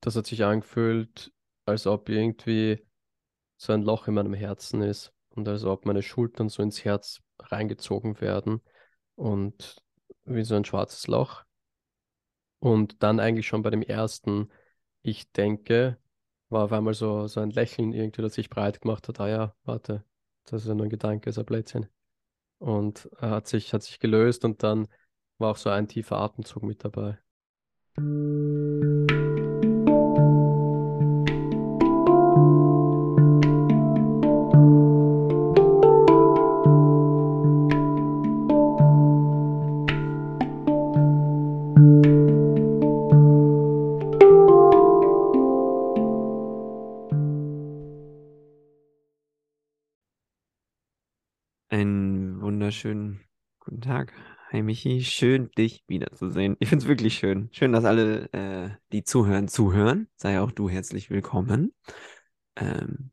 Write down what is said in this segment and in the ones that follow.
Das hat sich angefühlt, als ob irgendwie so ein Loch in meinem Herzen ist und als ob meine Schultern so ins Herz reingezogen werden und wie so ein schwarzes Loch. Und dann eigentlich schon bei dem ersten, ich denke, war auf einmal so, so ein Lächeln irgendwie, das sich breit gemacht hat. Ah ja, warte, das ist ja nur ein Gedanke, ist ein Blödsinn. Und er hat sich, hat sich gelöst und dann war auch so ein tiefer Atemzug mit dabei. Wunderschönen guten Tag. Hi Michi, schön dich wiederzusehen. Ich finde es wirklich schön. Schön, dass alle, äh, die zuhören, zuhören. Sei auch du herzlich willkommen. Ähm,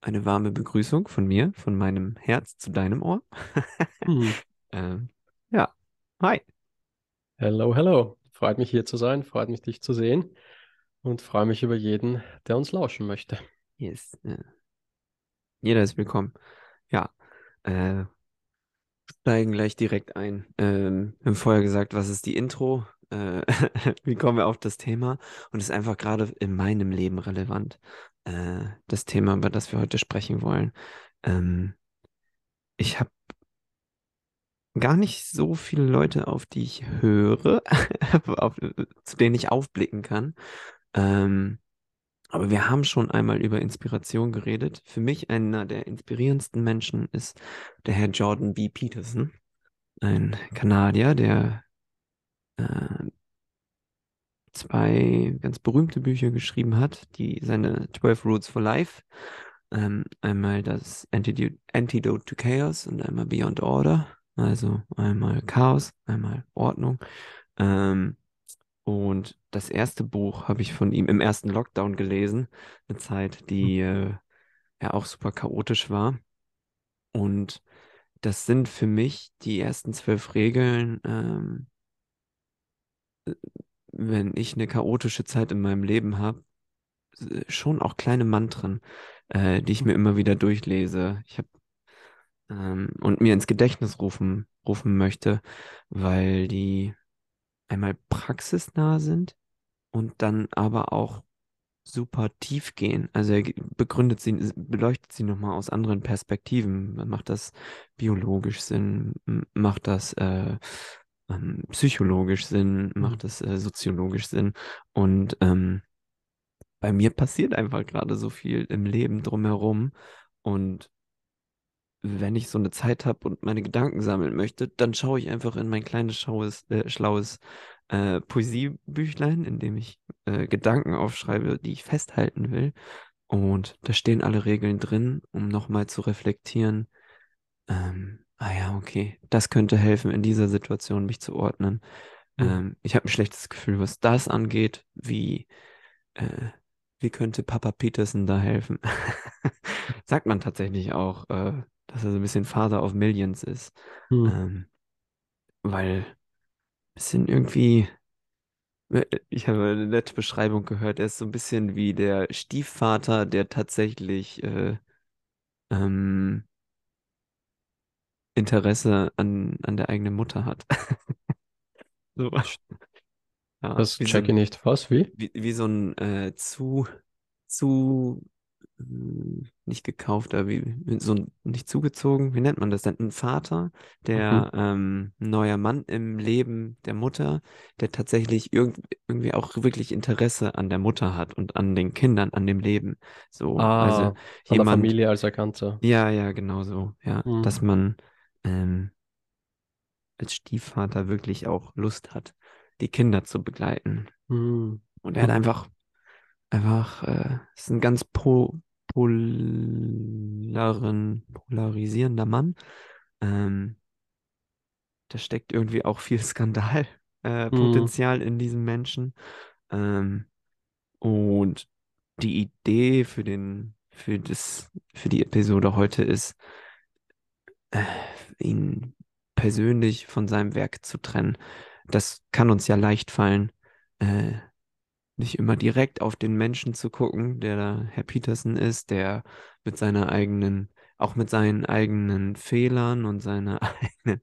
eine warme Begrüßung von mir, von meinem Herz zu deinem Ohr. Hm. Ähm, ja, hi. Hello, hello. Freut mich hier zu sein, freut mich dich zu sehen und freue mich über jeden, der uns lauschen möchte. Yes. Äh, jeder ist willkommen. Ja, äh, steigen gleich direkt ein. Ähm, wir haben vorher gesagt, was ist die Intro? Äh, wie kommen wir auf das Thema? Und es ist einfach gerade in meinem Leben relevant. Äh, das Thema, über das wir heute sprechen wollen. Ähm, ich habe gar nicht so viele Leute, auf die ich höre, auf, zu denen ich aufblicken kann. Ähm, aber wir haben schon einmal über Inspiration geredet. Für mich einer der inspirierendsten Menschen ist der Herr Jordan B. Peterson, ein Kanadier, der äh, zwei ganz berühmte Bücher geschrieben hat, die seine 12 Rules for Life, ähm, einmal das Antidote, Antidote to Chaos und einmal Beyond Order, also einmal Chaos, einmal Ordnung. Ähm, und das erste Buch habe ich von ihm im ersten Lockdown gelesen, eine Zeit, die äh, ja auch super chaotisch war. Und das sind für mich die ersten zwölf Regeln, ähm, wenn ich eine chaotische Zeit in meinem Leben habe, schon auch kleine Mantren, äh, die ich mir immer wieder durchlese. Ich habe ähm, und mir ins Gedächtnis rufen, rufen möchte, weil die einmal praxisnah sind und dann aber auch super tief gehen. Also er begründet sie, beleuchtet sie nochmal aus anderen Perspektiven. Macht das biologisch Sinn? Macht das äh, ähm, psychologisch Sinn? Macht mhm. das äh, soziologisch Sinn? Und ähm, bei mir passiert einfach gerade so viel im Leben drumherum und wenn ich so eine Zeit habe und meine Gedanken sammeln möchte, dann schaue ich einfach in mein kleines schaues, äh, schlaues äh, Poesiebüchlein, in dem ich äh, Gedanken aufschreibe, die ich festhalten will. Und da stehen alle Regeln drin, um nochmal zu reflektieren. Ähm, ah ja, okay, das könnte helfen, in dieser Situation mich zu ordnen. Mhm. Ähm, ich habe ein schlechtes Gefühl, was das angeht. Wie, äh, wie könnte Papa Peterson da helfen? Sagt man tatsächlich auch. Dass er so ein bisschen Father of Millions ist. Hm. Ähm, weil ein bisschen irgendwie, äh, ich habe eine nette Beschreibung gehört, er ist so ein bisschen wie der Stiefvater, der tatsächlich äh, ähm, Interesse an, an der eigenen Mutter hat. so. Ja, das check so ich nicht. Was? Wie? Wie, wie so ein äh, zu, zu nicht gekauft, aber wie, so nicht zugezogen, wie nennt man das denn? Ein Vater, der mhm. ähm, ein neuer Mann im Leben der Mutter, der tatsächlich irg irgendwie auch wirklich Interesse an der Mutter hat und an den Kindern, an dem Leben. So, ah, also an jemand, der Familie als Erkannter. Ja, ja, genau so. Ja, mhm. dass man ähm, als Stiefvater wirklich auch Lust hat, die Kinder zu begleiten. Mhm. Und er hat einfach einfach, äh, ist ein ganz po polaren, polarisierender Mann. Ähm, da steckt irgendwie auch viel Skandalpotenzial äh, mhm. in diesem Menschen. Ähm, und die Idee für den, für das, für die Episode heute ist, äh, ihn persönlich von seinem Werk zu trennen. Das kann uns ja leicht fallen. Äh, nicht immer direkt auf den Menschen zu gucken, der da Herr Peterson ist, der mit seiner eigenen, auch mit seinen eigenen Fehlern und seiner eigenen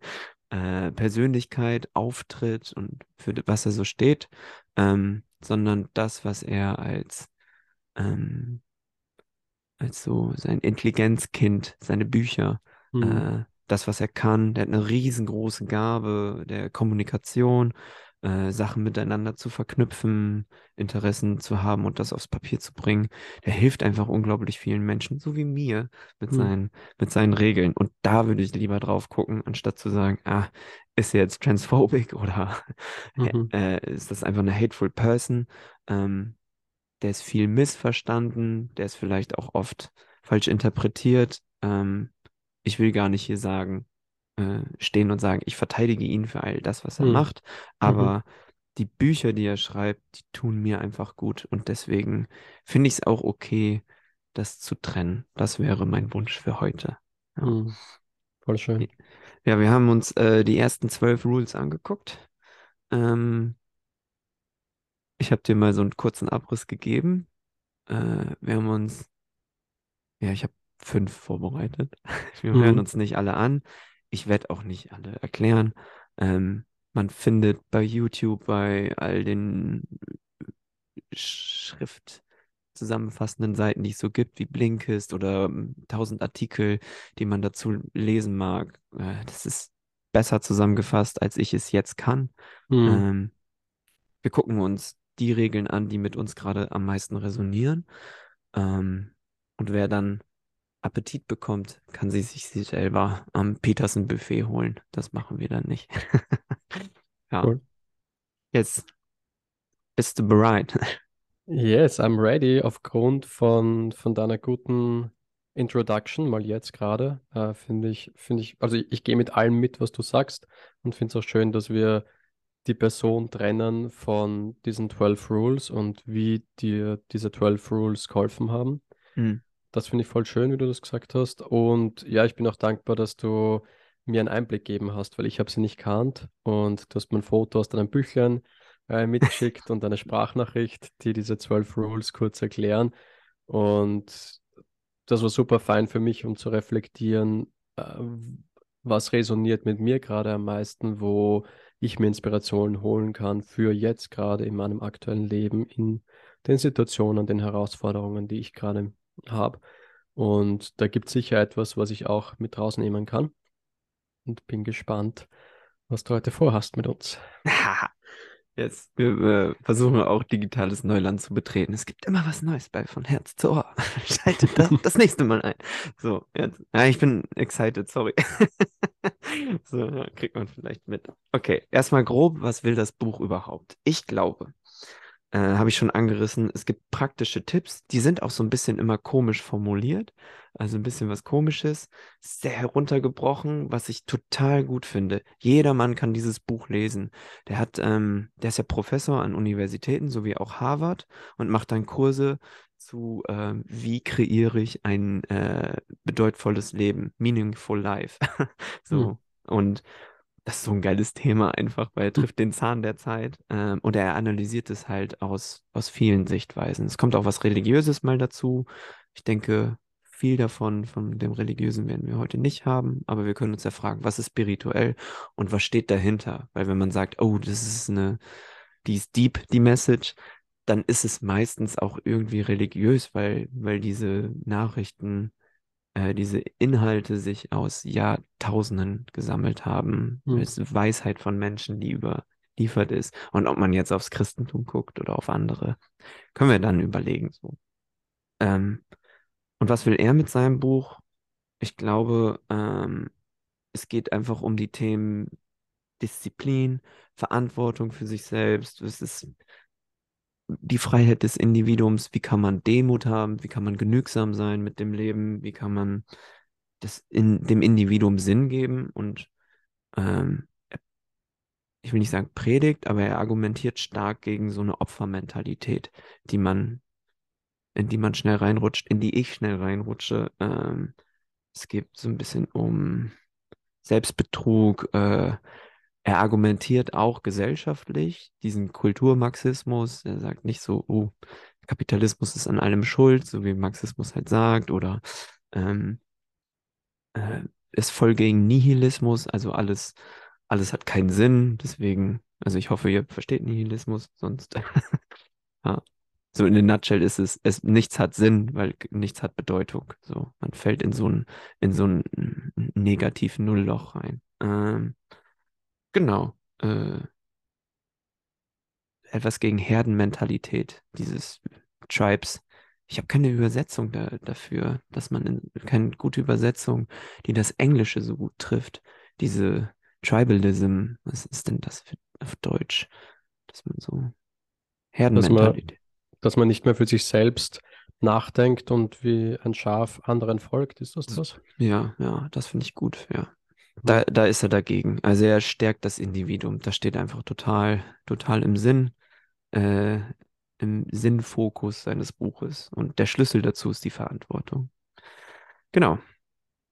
äh, Persönlichkeit auftritt und für was er so steht, ähm, sondern das, was er als, ähm, als so sein Intelligenzkind, seine Bücher, Mhm. äh, das, was er kann, der hat eine riesengroße Gabe der Kommunikation, äh, Sachen miteinander zu verknüpfen, Interessen zu haben und das aufs Papier zu bringen. Der hilft einfach unglaublich vielen Menschen, so wie mir, mit Mhm. seinen, mit seinen Regeln. Und da würde ich lieber drauf gucken, anstatt zu sagen, ah, ist er jetzt transphobic oder Mhm. äh, ist das einfach eine hateful person? Ähm, der ist viel missverstanden, der ist vielleicht auch oft falsch interpretiert. Ähm, ich will gar nicht hier sagen, äh, stehen und sagen, ich verteidige ihn für all das, was er Mhm. macht, aber die Bücher, die er schreibt, die tun mir einfach gut und deswegen finde ich es auch okay, das zu trennen. Das wäre mein Wunsch für heute. Ja, Mhm. Voll schön. ja wir haben uns äh, die ersten zwölf Rules angeguckt. Ähm, ich habe dir mal so einen kurzen Abriss gegeben. Äh, wir haben uns, ja, ich habe fünf vorbereitet. Wir hören Mhm. uns nicht alle an. Ich werde auch nicht alle erklären. Ähm, man findet bei YouTube, bei all den schriftzusammenfassenden Seiten, die es so gibt, wie Blinkist oder ähm, tausend Artikel, die man dazu lesen mag. Äh, das ist besser zusammengefasst, als ich es jetzt kann. Mhm. Ähm, wir gucken uns die Regeln an, die mit uns gerade am meisten resonieren. Ähm, und wer dann Appetit bekommt, kann sie sich selber am Petersen Buffet holen. Das machen wir dann nicht. Ja, Cool. jetzt bist du bereit. Yes, I'm ready. Aufgrund von, von deiner guten Introduction, mal jetzt gerade, äh, finde ich, finde ich, also ich, ich gehe mit allem mit, was du sagst und finde es auch schön, dass wir die Person trennen von diesen 12 Rules und wie dir diese 12 Rules geholfen haben. Hm. Das finde ich voll schön, wie du das gesagt hast. Und ja, ich bin auch dankbar, dass du mir einen Einblick gegeben hast, weil ich habe sie nicht kannt und du hast mir ein Foto aus deinem Büchlein äh, mitgeschickt und eine Sprachnachricht, die diese 12 Rules kurz erklären. Und das war super fein für mich, um zu reflektieren, äh, was resoniert mit mir gerade am meisten, wo ich mir Inspirationen holen kann für jetzt gerade in meinem aktuellen Leben, in den Situationen, den Herausforderungen, die ich gerade habe. Und da gibt es sicher etwas, was ich auch mit rausnehmen kann. Und bin gespannt, was du heute vorhast mit uns. Jetzt, wir äh, versuchen auch digitales Neuland zu betreten. Es gibt immer was Neues bei von Herz zu Ohr. Schaltet das, das nächste Mal ein. So, jetzt. Ja, ich bin excited, sorry. so, ja, kriegt man vielleicht mit. Okay, erstmal grob, was will das Buch überhaupt? Ich glaube, äh, habe ich schon angerissen, es gibt praktische Tipps, die sind auch so ein bisschen immer komisch formuliert, also ein bisschen was Komisches, sehr heruntergebrochen, was ich total gut finde. Jedermann kann dieses Buch lesen. Der hat, ähm, der ist ja Professor an Universitäten, so wie auch Harvard, und macht dann Kurse zu, ähm, wie kreiere ich ein äh, bedeutvolles Leben, meaningful life. so. Hm. Und das ist so ein geiles Thema einfach, weil er trifft den Zahn der Zeit ähm, und er analysiert es halt aus, aus vielen Sichtweisen. Es kommt auch was Religiöses mal dazu. Ich denke, viel davon, von dem Religiösen werden wir heute nicht haben, aber wir können uns ja fragen, was ist spirituell und was steht dahinter? Weil wenn man sagt, oh, das ist eine, die ist deep, die Message, dann ist es meistens auch irgendwie religiös, weil, weil diese Nachrichten äh, diese Inhalte sich aus Jahrtausenden gesammelt haben. Hm. Es ist Weisheit von Menschen, die überliefert ist. Und ob man jetzt aufs Christentum guckt oder auf andere, können wir dann überlegen. So. Ähm, und was will er mit seinem Buch? Ich glaube, ähm, es geht einfach um die Themen Disziplin, Verantwortung für sich selbst. Es ist die Freiheit des Individuums, wie kann man Demut haben, wie kann man genügsam sein mit dem Leben, wie kann man das in dem Individuum Sinn geben und ähm, ich will nicht sagen predigt, aber er argumentiert stark gegen so eine Opfermentalität, die man, in die man schnell reinrutscht, in die ich schnell reinrutsche. Ähm, es geht so ein bisschen um Selbstbetrug. Äh, er argumentiert auch gesellschaftlich diesen Kulturmarxismus. Er sagt nicht so, oh, Kapitalismus ist an allem schuld, so wie Marxismus halt sagt, oder ähm, äh, ist voll gegen Nihilismus, also alles, alles hat keinen Sinn. Deswegen, also ich hoffe, ihr versteht Nihilismus, sonst ja. So in der Nutshell ist es, es, nichts hat Sinn, weil nichts hat Bedeutung. So, man fällt in so ein, in so ein negativ Nullloch rein. Ähm, genau. Äh, etwas gegen Herdenmentalität, dieses Tribes. Ich habe keine Übersetzung da, dafür, dass man in, keine gute Übersetzung, die das Englische so gut trifft. Diese Tribalism, was ist denn das für, auf Deutsch? Dass man so Herdenmentalität. Dass man, dass man nicht mehr für sich selbst nachdenkt und wie ein Schaf anderen folgt, ist das das? Ja, ja, das finde ich gut, ja. Da, da ist er dagegen. Also er stärkt das Individuum. Das steht einfach total, total im Sinn, äh, im Sinnfokus seines Buches. Und der Schlüssel dazu ist die Verantwortung. Genau.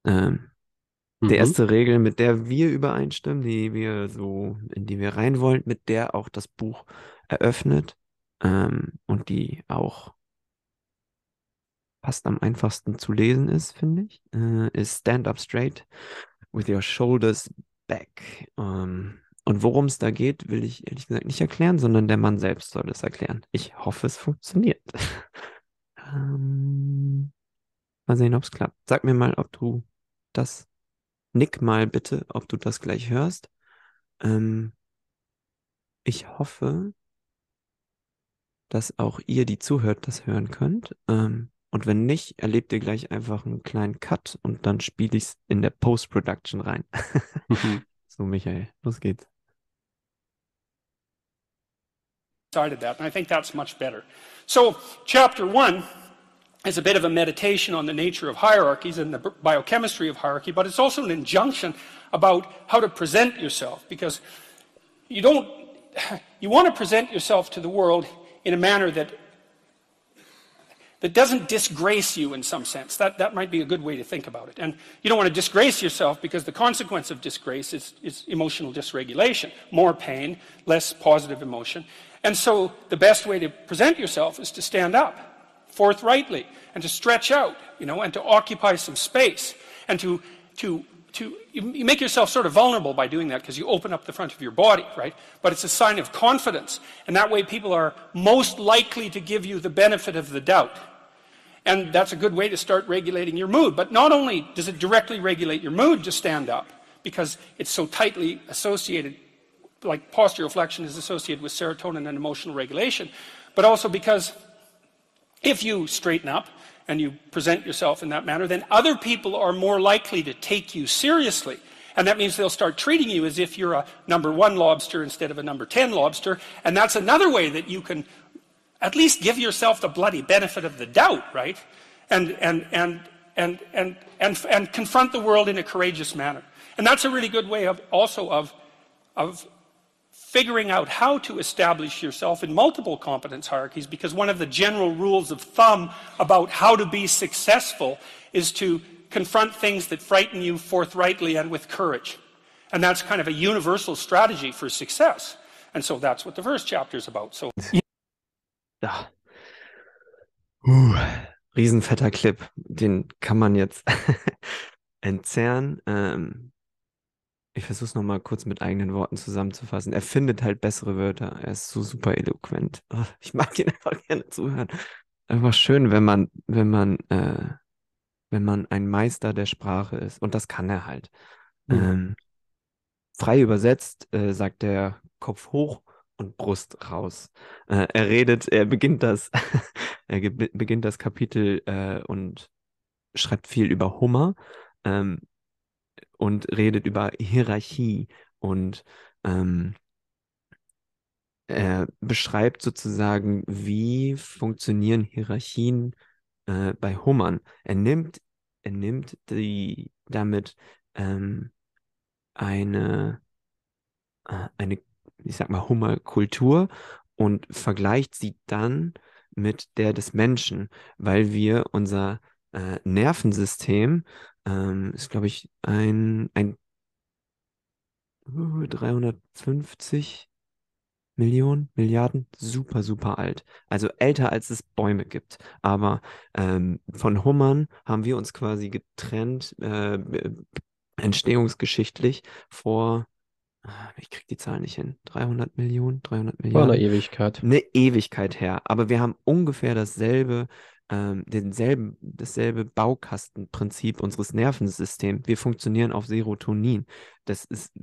Ähm, mhm. Die erste Regel, mit der wir übereinstimmen, die wir so, in die wir rein wollen, mit der auch das Buch eröffnet ähm, und die auch fast am einfachsten zu lesen ist, finde ich, äh, ist Stand Up Straight with your shoulders back. Ähm, und worum es da geht, will ich ehrlich gesagt nicht erklären, sondern der Mann selbst soll es erklären. Ich hoffe, es funktioniert. ähm, mal sehen, ob es klappt. Sag mir mal, ob du das. Nick mal bitte, ob du das gleich hörst. Ähm, ich hoffe, dass auch ihr, die zuhört, das hören könnt. Ähm, und wenn nicht, erlebt ihr gleich einfach einen kleinen Cut und dann spiele ich es in der Post-Production rein. Mhm. so, Michael, los geht's. Started that, and I think that's much better. So, chapter one is a bit of a meditation on the nature of hierarchies and the biochemistry of hierarchy, but it's also an injunction about how to present yourself because you don't, you want to present yourself to the world in a manner that that doesn't disgrace you in some sense. That, that might be a good way to think about it. And you don't want to disgrace yourself because the consequence of disgrace is, is emotional dysregulation more pain, less positive emotion. And so the best way to present yourself is to stand up forthrightly and to stretch out, you know, and to occupy some space and to, to to you make yourself sort of vulnerable by doing that because you open up the front of your body, right? But it's a sign of confidence. And that way people are most likely to give you the benefit of the doubt. And that's a good way to start regulating your mood. But not only does it directly regulate your mood to stand up, because it's so tightly associated, like postural flexion is associated with serotonin and emotional regulation, but also because if you straighten up, and you present yourself in that manner, then other people are more likely to take you seriously. And that means they'll start treating you as if you're a number one lobster instead of a number 10 lobster. And that's another way that you can at least give yourself the bloody benefit of the doubt, right? And, and, and, and, and, and, and confront the world in a courageous manner. And that's a really good way of also of, of figuring out how to establish yourself in multiple competence hierarchies because one of the general rules of thumb about how to be successful is to confront things that frighten you forthrightly and with courage. And that's kind of a universal strategy for success. And so that's what the first chapter is about. So ja. Uh, riesenfetter Clip. Den kann man jetzt entzerren. Ähm, ich versuche es nochmal kurz mit eigenen Worten zusammenzufassen. Er findet halt bessere Wörter. Er ist so super eloquent. Oh, ich mag ihn einfach gerne zuhören. Einfach schön, wenn man, wenn man, äh, wenn man ein Meister der Sprache ist. Und das kann er halt. Mhm. Ähm, frei übersetzt äh, sagt er Kopf hoch und Brust raus. Äh, er redet, er beginnt das, er beginnt das Kapitel äh, und schreibt viel über Hummer. Ähm, und redet über Hierarchie und ähm, er beschreibt sozusagen, wie funktionieren Hierarchien äh, bei Hummern. Er nimmt, er nimmt die damit ähm, eine, äh, eine, ich sag mal, Hummerkultur und vergleicht sie dann mit der des Menschen, weil wir unser äh, Nervensystem ähm, ist, glaube ich, ein, ein uh, 350 Millionen, Milliarden, super, super alt. Also älter, als es Bäume gibt. Aber ähm, von Hummern haben wir uns quasi getrennt, äh, entstehungsgeschichtlich vor, ah, ich krieg die Zahl nicht hin, 300 Millionen, 300 Vor einer Milliarden. Ewigkeit. Eine Ewigkeit her. Aber wir haben ungefähr dasselbe, ähm, denselben, dasselbe Baukastenprinzip unseres Nervensystems. Wir funktionieren auf Serotonin. Das ist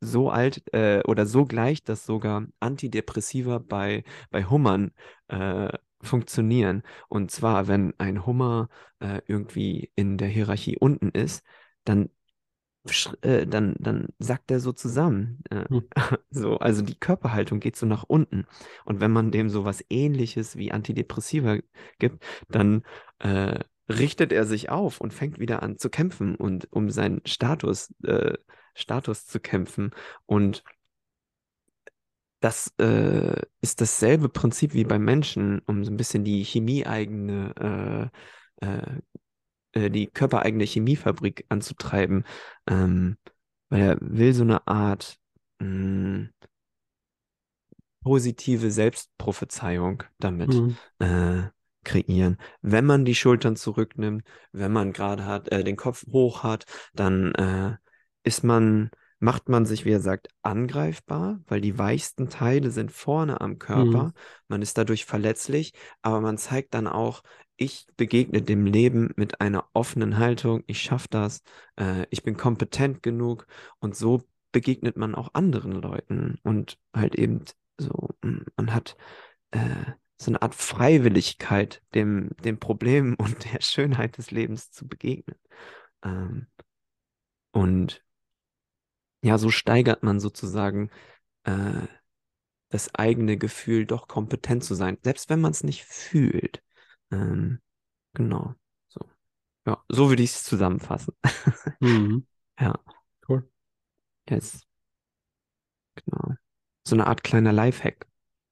so alt äh, oder so gleich, dass sogar Antidepressiva bei, bei Hummern äh, funktionieren. Und zwar, wenn ein Hummer äh, irgendwie in der Hierarchie unten ist, dann, äh, dann, dann sackt er so zusammen. Äh, Hm. so, also die Körperhaltung geht so nach unten. Und wenn man dem so was Ähnliches wie Antidepressiva gibt, dann äh, richtet er sich auf und fängt wieder an zu kämpfen und um seinen Status, äh, Status zu kämpfen. Und das äh, ist dasselbe Prinzip wie beim Menschen, um so ein bisschen die chemieeigene, äh, äh, äh, die körpereigene Chemiefabrik anzutreiben, ähm, weil er will so eine Art mh, positive Selbstprophezeiung damit Hm. äh, kreieren. Wenn man die Schultern zurücknimmt, wenn man gerade hat, äh, den Kopf hoch hat, dann äh, ist man, macht man sich, wie er sagt, angreifbar, weil die weichsten Teile sind vorne am Körper. Man ist dadurch verletzlich, aber man zeigt dann auch, ich begegne dem Leben mit einer offenen Haltung, ich schaffe das, äh, ich bin kompetent genug und so begegnet man auch anderen Leuten und halt eben so, mm, man hat äh, so eine Art Freiwilligkeit, dem, dem Problem und der Schönheit des Lebens zu begegnen. Ähm, und ja, so steigert man sozusagen äh, das eigene Gefühl, doch kompetent zu sein, selbst wenn man es nicht fühlt. Ähm, genau. So. Ja, so würde ich es zusammenfassen. Mhm. Ja. Cool. Yes. Genau. So eine Art kleiner Lifehack.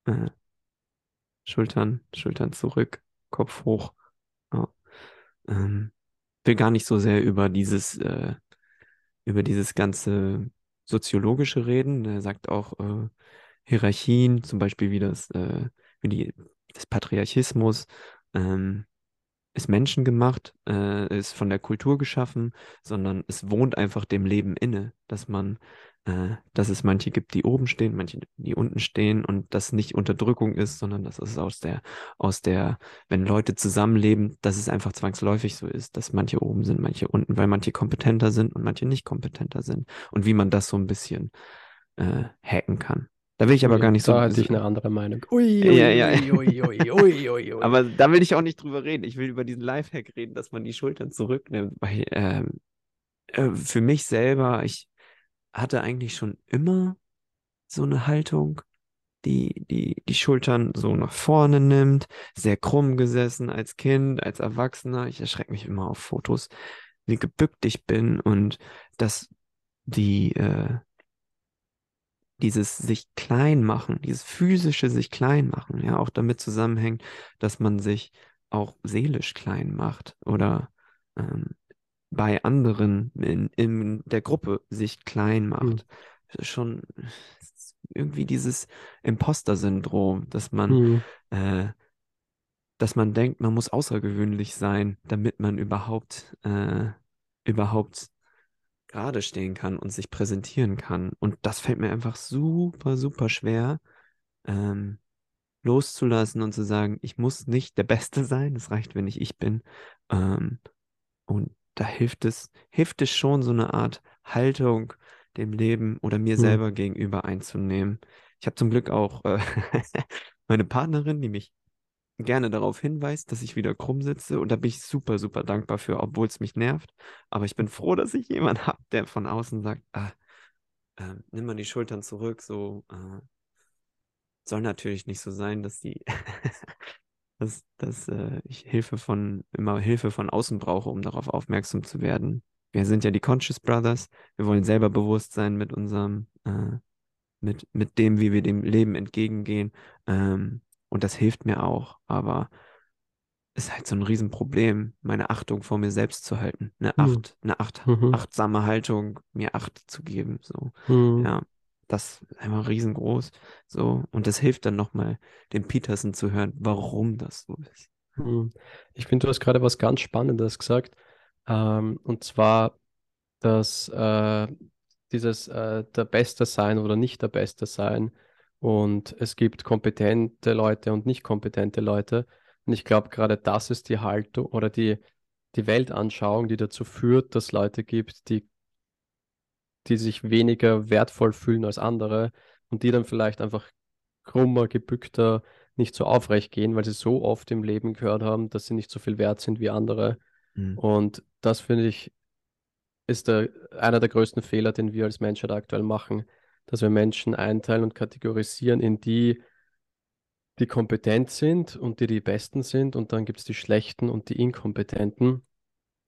Äh, Schultern, Schultern zurück, Kopf hoch. Ja. Ähm, will gar nicht so sehr über dieses, äh, über dieses ganze soziologische reden. Er sagt auch äh, Hierarchien, zum Beispiel wie das, äh, wie die, das Patriarchismus, ähm, ist menschengemacht, äh, ist von der Kultur geschaffen, sondern es wohnt einfach dem Leben inne, dass man, äh, dass es manche gibt, die oben stehen, manche, die unten stehen und das nicht Unterdrückung ist, sondern dass es aus der, aus der, wenn Leute zusammenleben, dass es einfach zwangsläufig so ist, dass manche oben sind, manche unten, weil manche kompetenter sind und manche nicht kompetenter sind und wie man das so ein bisschen äh, hacken kann. Da will ich aber Ui, gar nicht so. Da hatte ich eine andere Meinung. Ui, Ja, ja. ui, ui, ui, ui, ui, ui. Aber da will ich auch nicht drüber reden. Ich will über diesen Lifehack reden, dass man die Schultern zurücknimmt. Weil ähm, äh, für mich selber, ich hatte eigentlich schon immer so eine Haltung, die, die die Schultern so nach vorne nimmt, sehr krumm gesessen als Kind, als Erwachsener. Ich erschrecke mich immer auf Fotos, wie gebückt ich bin und dass die äh, dieses sich klein machen, dieses physische sich klein machen, ja, auch damit zusammenhängt, dass man sich auch seelisch klein macht oder ähm, bei anderen in, in der Gruppe sich klein macht. Hm. Das ist Schon irgendwie dieses Imposter-Syndrom, dass man Hm. äh, dass man denkt, man muss außergewöhnlich sein, damit man überhaupt, äh, überhaupt gerade stehen kann und sich präsentieren kann. Und das fällt mir einfach super, super schwer, ähm, loszulassen und zu sagen, ich muss nicht der Beste sein, es reicht, wenn ich ich bin. Ähm, und da hilft es, hilft es schon, so eine Art Haltung dem Leben oder mir Hm. selber gegenüber einzunehmen. Ich habe zum Glück auch äh, meine Partnerin, die mich gerne darauf hinweist, dass ich wieder krumm sitze. Und da bin ich super, super dankbar für, obwohl es mich nervt. Aber ich bin froh, dass ich jemanden habe, der von außen sagt, ah, äh, nimm mal die Schultern zurück. So äh, soll natürlich nicht so sein, dass die, dass, dass äh, ich Hilfe von, immer Hilfe von außen brauche, um darauf aufmerksam zu werden. Wir sind ja die Conscious Brothers. Wir wollen selber bewusst sein mit unserem, äh, mit, mit dem, wie wir dem Leben entgegengehen. Ähm, und das hilft mir auch, aber ist halt so ein Riesenproblem, meine Achtung vor mir selbst zu halten. Eine Hm. Acht, eine Acht, Mhm. achtsame Haltung, mir Acht zu geben. So. Hm. Ja. das ist einfach riesengroß. So, und das hilft dann nochmal, den Peterson zu hören, warum das so ist. Hm. Ich finde, du hast gerade was ganz Spannendes gesagt. Ähm, und zwar, dass äh, dieses äh, der Beste sein oder nicht der Beste sein. Und es gibt kompetente Leute und nicht kompetente Leute. Und ich glaube, gerade das ist die Haltung oder die, die Weltanschauung, die dazu führt, dass Leute gibt, die, die sich weniger wertvoll fühlen als andere und die dann vielleicht einfach krummer, gebückter, nicht so aufrecht gehen, weil sie so oft im Leben gehört haben, dass sie nicht so viel wert sind wie andere. Mhm. Und das finde ich ist der, einer der größten Fehler, den wir als Menschheit aktuell machen, dass wir Menschen einteilen und kategorisieren in die, die kompetent sind und die die Besten sind und dann gibt es die Schlechten und die Inkompetenten.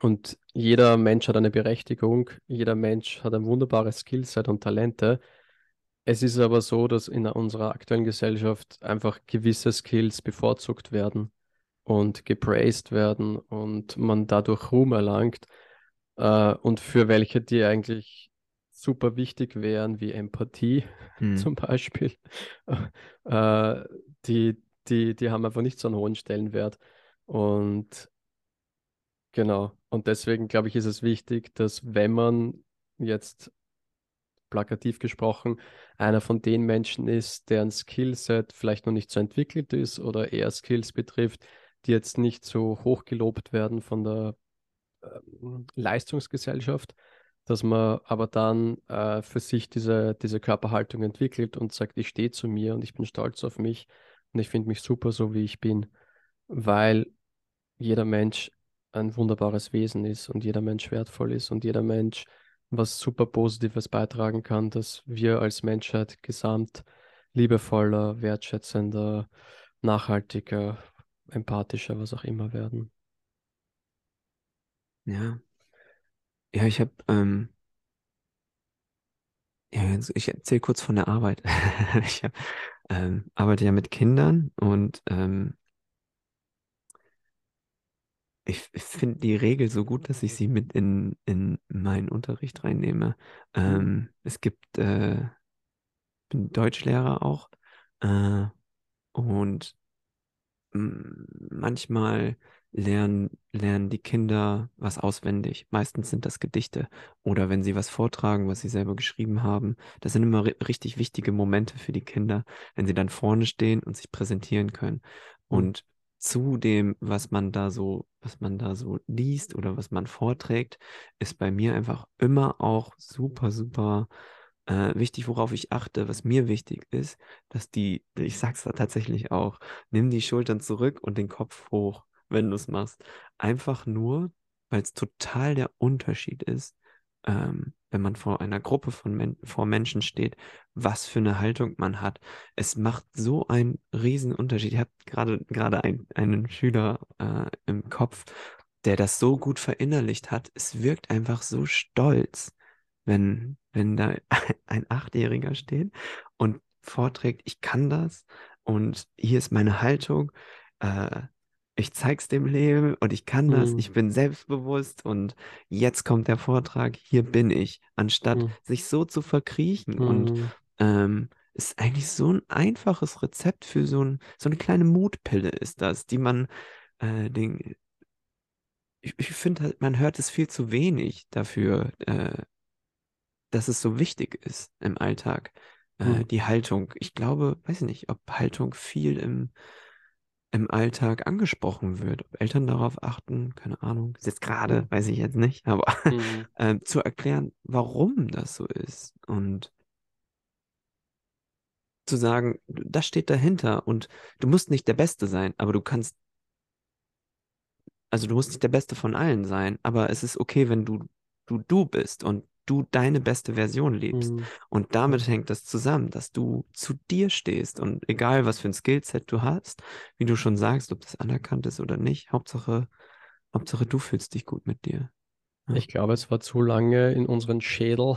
Und jeder Mensch hat eine Berechtigung, jeder Mensch hat ein wunderbares Skillset und Talente. Es ist aber so, dass in unserer aktuellen Gesellschaft einfach gewisse Skills bevorzugt werden und gepraised werden und man dadurch Ruhm erlangt äh, und für welche, die eigentlich super wichtig wären, wie Empathie hm. zum Beispiel, äh, die, die, die haben einfach nicht so einen hohen Stellenwert. Und genau, und deswegen glaube ich, ist es wichtig, dass wenn man jetzt plakativ gesprochen, einer von den Menschen ist, deren Skillset vielleicht noch nicht so entwickelt ist oder eher Skills betrifft, die jetzt nicht so hoch gelobt werden von der ähm, Leistungsgesellschaft, dass man aber dann äh, für sich diese, diese Körperhaltung entwickelt und sagt, ich stehe zu mir und ich bin stolz auf mich und ich finde mich super so, wie ich bin, weil jeder Mensch ein wunderbares Wesen ist und jeder Mensch wertvoll ist und jeder Mensch was super Positives beitragen kann, dass wir als Menschheit gesamt liebevoller, wertschätzender, nachhaltiger, empathischer, was auch immer werden. Ja. Ja, ich habe, ähm, ja, ich erzähle kurz von der Arbeit. Ich hab, ähm, arbeite ja mit Kindern und ähm, ich, finde die Regel so gut, dass ich sie mit in, in meinen Unterricht reinnehme. Mhm. Ähm, es gibt, äh, bin Deutschlehrer auch äh, und manchmal lernen, lernen die Kinder was auswendig. Meistens sind das Gedichte oder wenn sie was vortragen, was sie selber geschrieben haben. Das sind immer richtig wichtige Momente für die Kinder, wenn sie dann vorne stehen und sich präsentieren können. Mhm. Und zu dem, was man da so, was man da so liest oder was man vorträgt, ist bei mir einfach immer auch super, super äh, wichtig, worauf ich achte, was mir wichtig ist, dass die, ich sag's da tatsächlich auch, nimm die Schultern zurück und den Kopf hoch, wenn du es machst. Einfach nur, weil es total der Unterschied ist, ähm, wenn man vor einer Gruppe von Men vor Menschen steht, was für eine Haltung man hat. Es macht so einen riesen Unterschied. Ich habe gerade gerade ein, einen Schüler äh, im Kopf, der das so gut verinnerlicht hat. Es wirkt einfach so stolz wenn, wenn da ein Achtjähriger steht und vorträgt, ich kann das und hier ist meine Haltung, äh, ich zeig's dem Leben und ich kann das, mhm. ich bin selbstbewusst und jetzt kommt der Vortrag, hier bin ich, anstatt mhm. sich so zu verkriechen mhm. und ähm, ist eigentlich so ein einfaches Rezept für so, ein, so eine kleine Mutpille ist das, die man äh, den, ich, ich finde halt, man hört es viel zu wenig dafür, äh, dass es so wichtig ist im Alltag, äh, mhm. die Haltung. Ich glaube, weiß ich nicht, ob Haltung viel im, im Alltag angesprochen wird, ob Eltern darauf achten, keine Ahnung, ist jetzt gerade, mhm. weiß ich jetzt nicht, aber mhm. äh, zu erklären, warum das so ist und zu sagen, das steht dahinter und du musst nicht der Beste sein, aber du kannst, also du musst nicht der Beste von allen sein, aber es ist okay, wenn du du du bist und du deine beste Version lebst. Mhm. Und damit hängt das zusammen, dass du zu dir stehst und egal was für ein Skillset du hast, wie du schon sagst, ob das anerkannt ist oder nicht, Hauptsache, Hauptsache du fühlst dich gut mit dir. Ja. Ich glaube, es war zu lange in unseren Schädel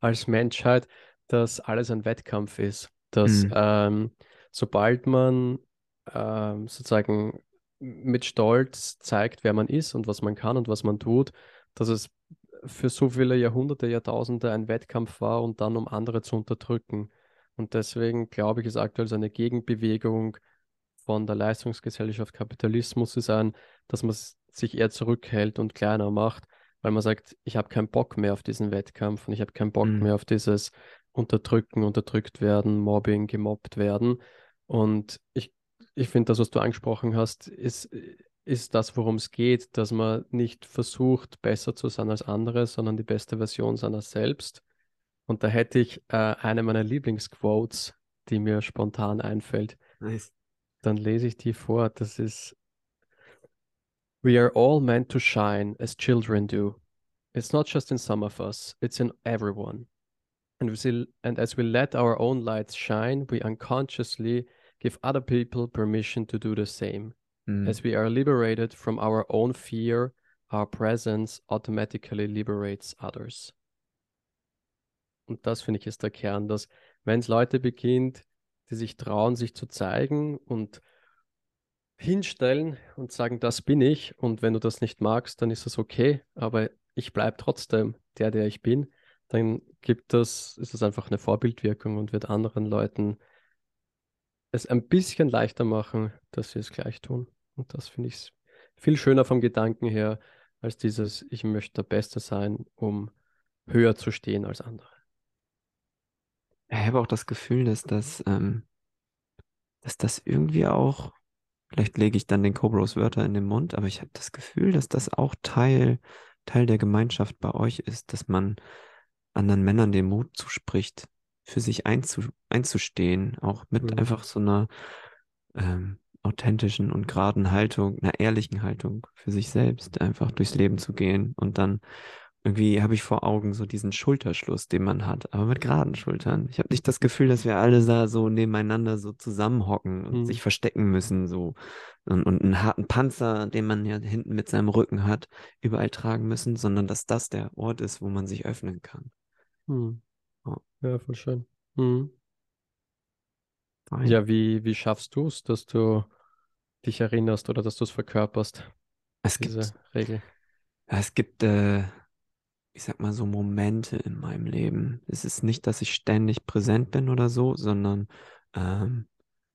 als Menschheit, dass alles ein Wettkampf ist. Dass mhm. ähm, sobald man ähm, sozusagen mit Stolz zeigt, wer man ist und was man kann und was man tut, dass es für so viele Jahrhunderte, Jahrtausende ein Wettkampf war und dann um andere zu unterdrücken. Und deswegen glaube ich, ist aktuell so eine Gegenbewegung von der Leistungsgesellschaft Kapitalismus zu sein, dass man sich eher zurückhält und kleiner macht, weil man sagt, ich habe keinen Bock mehr auf diesen Wettkampf und ich habe keinen Bock Mhm. mehr auf dieses Unterdrücken, unterdrückt werden, Mobbing, gemobbt werden. Und ich, ich finde, das, was du angesprochen hast, ist, ist das, worum es geht, dass man nicht versucht, besser zu sein als andere, sondern die beste Version seiner selbst. Und da hätte ich äh, eine meiner Lieblingsquotes, die mir spontan einfällt. Nice. Dann lese ich die vor. Das ist We are all meant to shine as children do. It's not just in some of us, it's in everyone. And, we and as we let our own lights shine, we unconsciously give other people permission to do the same. Mhm. As we are liberated from our own fear, our presence automatically liberates others. Und das finde ich ist der Kern, dass wenn es Leute beginnt, die sich trauen, sich zu zeigen und hinstellen und sagen, das bin ich und wenn du das nicht magst, dann ist das okay, aber ich bleibe trotzdem der, der ich bin, dann gibt das, ist das einfach eine Vorbildwirkung und wird anderen Leuten es ein bisschen leichter machen, dass sie es gleich tun. Und das finde ich viel schöner vom Gedanken her, als dieses, ich möchte der Beste sein, um höher zu stehen als andere. Ich habe auch das Gefühl, dass das, ähm, dass das irgendwie auch, vielleicht lege ich dann den Cobros Wörter in den Mund, aber ich habe das Gefühl, dass das auch Teil, Teil der Gemeinschaft bei euch ist, dass man anderen Männern den Mut zuspricht, für sich einzu, einzustehen, auch mit Mhm. einfach so einer ähm, authentischen und geraden Haltung, einer ehrlichen Haltung für sich selbst, einfach durchs Leben zu gehen und dann irgendwie habe ich vor Augen so diesen Schulterschluss, den man hat, aber mit geraden Schultern. Ich habe nicht das Gefühl, dass wir alle da so nebeneinander so zusammenhocken und Hm. sich verstecken müssen, so und, und einen harten Panzer, den man ja hinten mit seinem Rücken hat, überall tragen müssen, sondern dass das der Ort ist, wo man sich öffnen kann. Hm. Ja. Ja, voll schön. Hm. Ja, wie, wie schaffst du es, dass du dich erinnerst oder dass du es verkörperst, es gibt, diese Regel? ja, es gibt, äh, ich sag mal so Momente in meinem Leben. Es ist nicht, dass ich ständig präsent bin oder so, sondern ähm,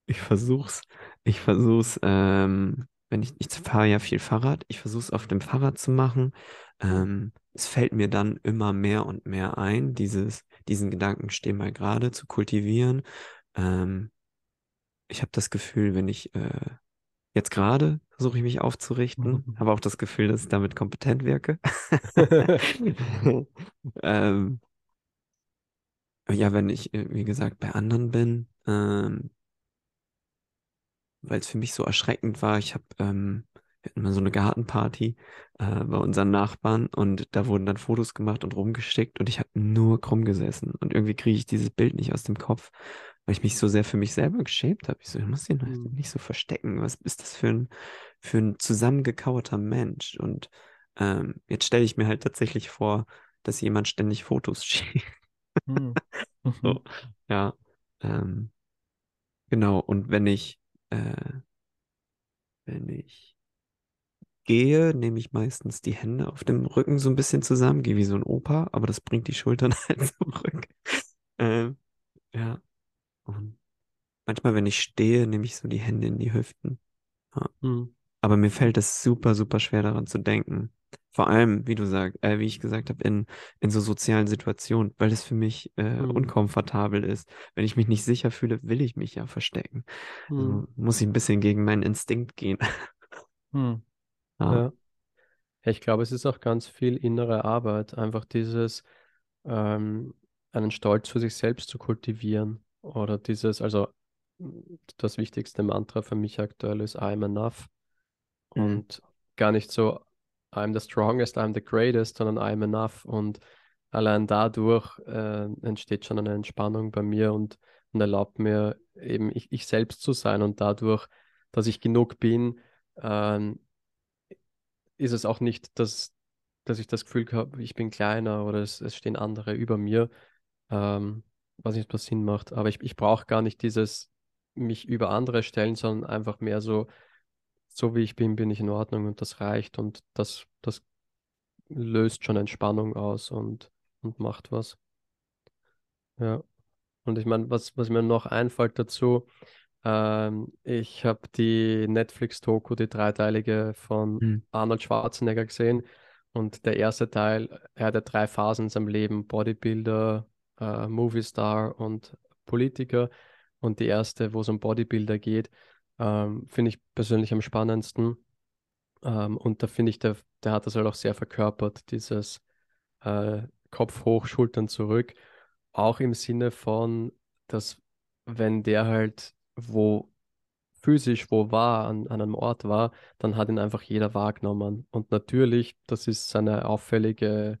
ich versuch's, ich versuch's, ähm, wenn ich, ich fahre ja viel Fahrrad, ich versuch's auf dem Fahrrad zu machen. Ähm, es fällt mir dann immer mehr und mehr ein, dieses, diesen Gedanken steh mal gerade zu kultivieren. Ähm, ich habe das Gefühl, wenn ich äh, jetzt gerade versuche ich mich aufzurichten, Mhm. habe auch das Gefühl, dass ich damit kompetent wirke. ähm, ja, wenn ich, äh, wie gesagt, bei anderen bin, ähm, weil es für mich so erschreckend war, ich habe ähm, wir hatten mal so eine Gartenparty äh, bei unseren Nachbarn und da wurden dann Fotos gemacht und rumgeschickt und ich habe nur krumm gesessen und irgendwie kriege ich dieses Bild nicht aus dem Kopf, weil ich mich so sehr für mich selber geschämt habe. Ich so, ich muss den Hm. nicht so verstecken. Was ist das für ein, für ein zusammengekauerter Mensch? Und ähm, jetzt stelle ich mir halt tatsächlich vor, dass jemand ständig Fotos schickt. Hm. So, Mhm. ja. Ähm, genau, und wenn ich, äh, wenn ich gehe, nehme ich meistens die Hände auf dem Rücken so ein bisschen zusammen, gehe wie so ein Opa, aber das bringt die Schultern halt zurück. Ähm, ja. Und manchmal, wenn ich stehe, nehme ich so die Hände in die Hüften. Hm. Aber mir fällt es super, super schwer daran zu denken. Vor allem, wie du sagst, äh, wie ich gesagt habe, in, in so sozialen Situationen, weil es für mich äh, Hm. unkomfortabel ist. Wenn ich mich nicht sicher fühle, will ich mich ja verstecken. Hm. Also muss ich ein bisschen gegen meinen Instinkt gehen. Hm. Ja. Ja. Ja, Ich glaube, es ist auch ganz viel innere Arbeit, einfach dieses, ähm, einen Stolz für sich selbst zu kultivieren oder dieses, also das wichtigste Mantra für mich aktuell ist I'm enough. Mhm. und gar nicht so I'm the strongest, I'm the greatest, sondern I'm enough. Und allein dadurch äh, entsteht schon eine Entspannung bei mir und, und erlaubt mir eben ich, ich selbst zu sein. Und dadurch, dass ich genug bin, ähm, ist es auch nicht, dass, dass ich das Gefühl habe, ich bin kleiner oder es, es stehen andere über mir, ähm, was nicht was Sinn macht. Aber ich, ich brauche gar nicht dieses mich über andere stellen, sondern einfach mehr so, so wie ich bin, bin ich in Ordnung und das reicht und das, das löst schon Entspannung aus und, und macht was. Ja. Und ich meine, was, was mir noch einfällt dazu, ähm, ich habe die Netflix-Doku, die dreiteilige von Hm. Arnold Schwarzenegger gesehen. Und der erste Teil, er hat ja drei Phasen in seinem Leben: Bodybuilder, äh, Movie-Star und Politiker. Und die erste, wo es um Bodybuilder geht, ähm, finde ich persönlich am spannendsten. Ähm, und da finde ich, der, der hat das halt auch sehr verkörpert, dieses äh, Kopf hoch, Schultern zurück. Auch im Sinne von, dass wenn der halt wo physisch wo war, an, an einem Ort war, dann hat ihn einfach jeder wahrgenommen. Und natürlich, das ist seine auffällige,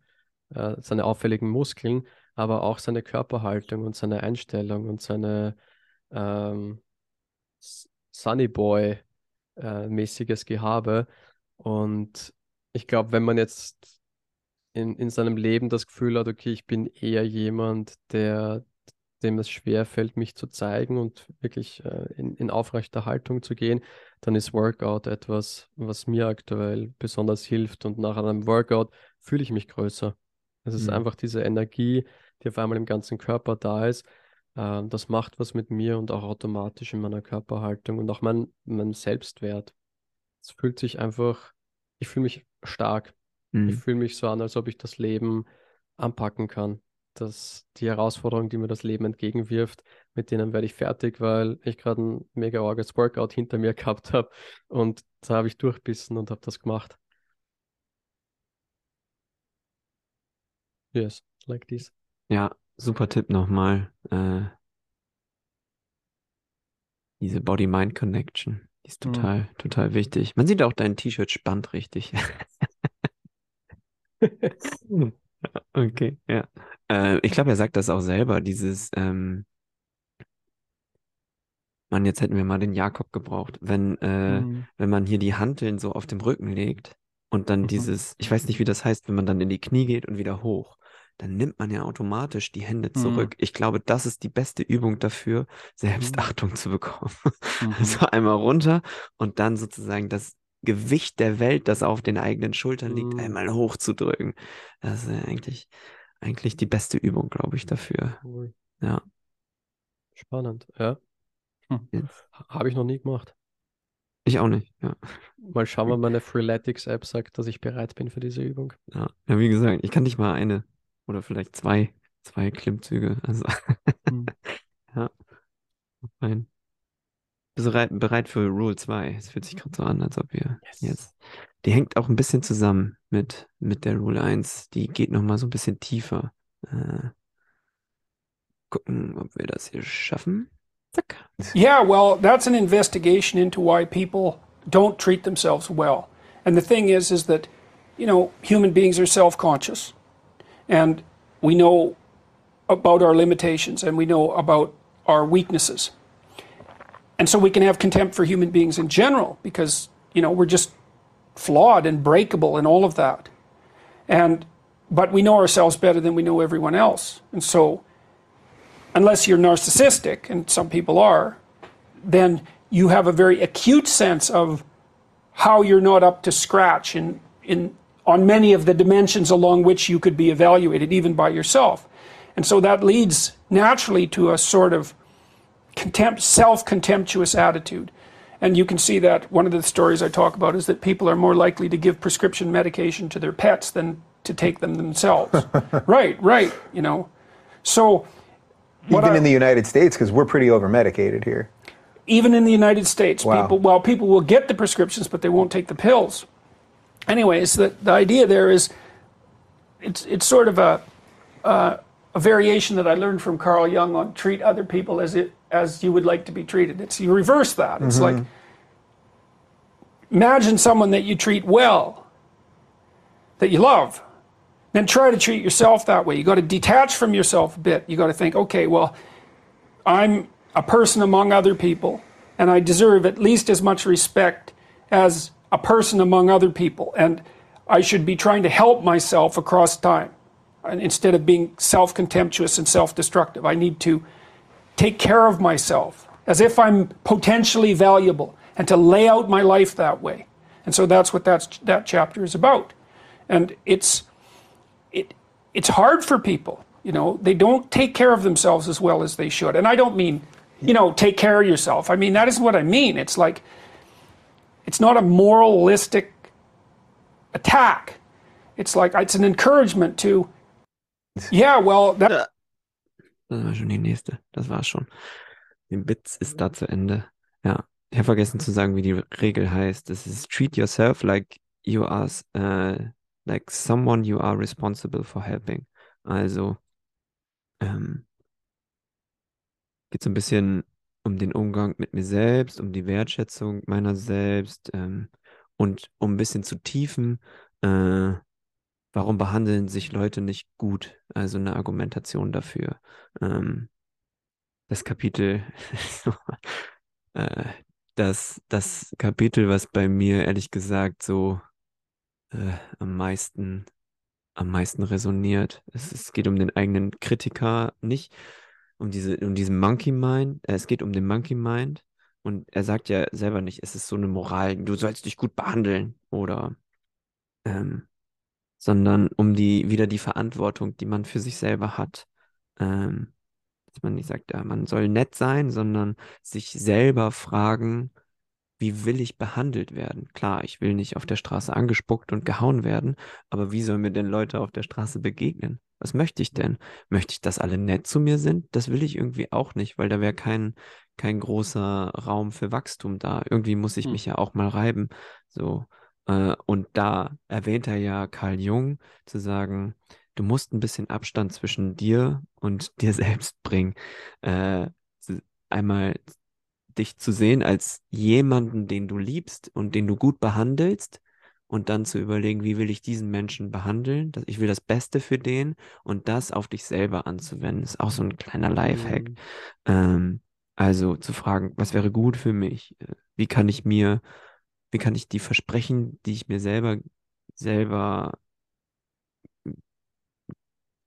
äh, seine auffälligen Muskeln, aber auch seine Körperhaltung und seine Einstellung und seine ähm, Sunny Boy äh, mäßiges Gehabe. Und ich glaube, wenn man jetzt in, in seinem Leben das Gefühl hat, okay, ich bin eher jemand, der dem es schwerfällt, mich zu zeigen und wirklich äh, in, in aufrechter Haltung zu gehen, dann ist Workout etwas, was mir aktuell besonders hilft. Und nach einem Workout fühle ich mich größer. Es ist Mhm. einfach diese Energie, die auf einmal im ganzen Körper da ist. Ähm, das macht was mit mir und auch automatisch in meiner Körperhaltung und auch mein, mein Selbstwert. Es fühlt sich einfach, ich fühle mich stark. Ich Hm. fühle mich so an, als ob ich das Leben anpacken kann. Dass die Herausforderungen, die mir das Leben entgegenwirft, mit denen werde ich fertig, weil ich gerade ein mega orges Workout hinter mir gehabt habe. Und da habe ich durchbissen und habe das gemacht. Yes, like this. Ja, super Tipp nochmal. Äh, diese Body-Mind-Connection, die ist Mhm. total, total wichtig. Man sieht auch dein T-Shirt spannt richtig. Okay, ja. Äh, ich glaube, er sagt das auch selber, dieses, ähm, Mann, jetzt hätten wir mal den Jakob gebraucht. Wenn, äh, Mhm. wenn man hier die Hanteln so auf dem Rücken legt und dann Mhm. dieses, ich weiß nicht, wie das heißt, wenn man dann in die Knie geht und wieder hoch, dann nimmt man ja automatisch die Hände Mhm. zurück. Ich glaube, das ist die beste Übung dafür, Selbstachtung zu bekommen. Mhm. Also einmal runter und dann sozusagen das Gewicht der Welt, das auf den eigenen Schultern liegt, Mhm. einmal hochzudrücken. Das ist ja eigentlich, eigentlich die beste Übung, glaube ich, dafür. Cool. Ja. Spannend, ja. Hm. Habe ich noch nie gemacht. Ich auch nicht, ja. Mal schauen, wann meine Freeletics-App sagt, dass ich bereit bin für diese Übung. Ja, ja, wie gesagt, ich kann nicht mal eine oder vielleicht zwei, zwei Klimmzüge. Also, Mhm. ja, fein. Bist du bereit, bereit für Rule 2? Es fühlt sich gerade so an, als ob wir Yes. jetzt. Die hängt auch ein bisschen zusammen mit, mit der Rule 1. Die geht nochmal so ein bisschen tiefer. Äh, gucken, ob wir das hier schaffen. Zack. Yeah, well, that's an investigation into why people don't treat themselves well. And the thing is, is that, you know, human beings are self-conscious, and we know about our limitations, and we know about our weaknesses. And so we can have contempt for human beings in general because, you know, we're just flawed and breakable and all of that. And but we know ourselves better than we know everyone else. And so unless you're narcissistic, and some people are, then you have a very acute sense of how you're not up to scratch in, in, on many of the dimensions along which you could be evaluated, even by yourself. And so that leads naturally to a sort of contempt, self-contemptuous attitude. And you can see that one of the stories I talk about is that people are more likely to give prescription medication to their pets than to take them themselves. right, right, you know. So Even I- in the United States, because we're pretty over medicated here. even in the United States, Wow. people well, people will get the prescriptions, but they won't take the pills. Anyways, the, the idea there is it's it's sort of a uh, a variation that I learned from Carl Jung on treat other people as it as you would like to be treated. It's you reverse that. It's like imagine someone that you treat well, that you love. Then try to treat yourself that way. You got to detach from yourself a bit. You got to think, okay, well, I'm a person among other people, and I deserve at least as much respect as a person among other people. And I should be trying to help myself across time. Instead of being self contemptuous and self destructive, I need to take care of myself as if I'm potentially valuable and to lay out my life that way. And so that's what that's, that chapter is about. And it's it it's hard for people. You know, they don't take care of themselves as well as they should. And I don't mean, you know, take care of yourself. I mean that isn't what I mean. It's like it's not a moralistic attack. It's like it's an encouragement to yeah, well, that Das war schon die nächste. Das war's schon. Die Bits ist da zu Ende. Ja. Ich habe vergessen zu sagen, wie die Regel heißt. Es ist treat yourself like you are äh, like someone you are responsible for helping. Also ähm, geht so ein bisschen um den Umgang mit mir selbst, um die Wertschätzung meiner selbst ähm, und um ein bisschen zu tiefen, äh, warum behandeln sich Leute nicht gut? Also eine Argumentation dafür. Ähm, das Kapitel, äh, das, das Kapitel, was bei mir ehrlich gesagt so äh, am meisten, am meisten resoniert. Es, es geht um den eigenen Kritiker, nicht um diese, um diesen Monkey Mind. Äh, es geht um den Monkey Mind. Und er sagt ja selber nicht, es ist so eine Moral, du sollst dich gut behandeln oder ähm, sondern um die, wieder die Verantwortung, die man für sich selber hat. Ähm, dass man nicht sagt, ja, man soll nett sein, sondern sich selber fragen, wie will ich behandelt werden? Klar, ich will nicht auf der Straße angespuckt und gehauen werden, aber wie sollen mir denn Leute auf der Straße begegnen? Was möchte ich denn? Möchte ich, dass alle nett zu mir sind? Das will ich irgendwie auch nicht, weil da wäre kein, kein großer Raum für Wachstum da. Irgendwie muss ich Hm. mich ja auch mal reiben. So. Äh, und da erwähnt er ja Carl Jung zu sagen, du musst ein bisschen Abstand zwischen dir und dir selbst bringen. Äh, einmal dich zu sehen als jemanden, den du liebst und den du gut behandelst und dann zu überlegen, wie will ich diesen Menschen behandeln? Ich will das Beste für den und das auf dich selber anzuwenden, ist auch so ein kleiner Lifehack. Mhm. Ähm, also zu fragen, was wäre gut für mich? Äh, Wie kann ich mir, wie kann ich die Versprechen, die ich mir selber, selber,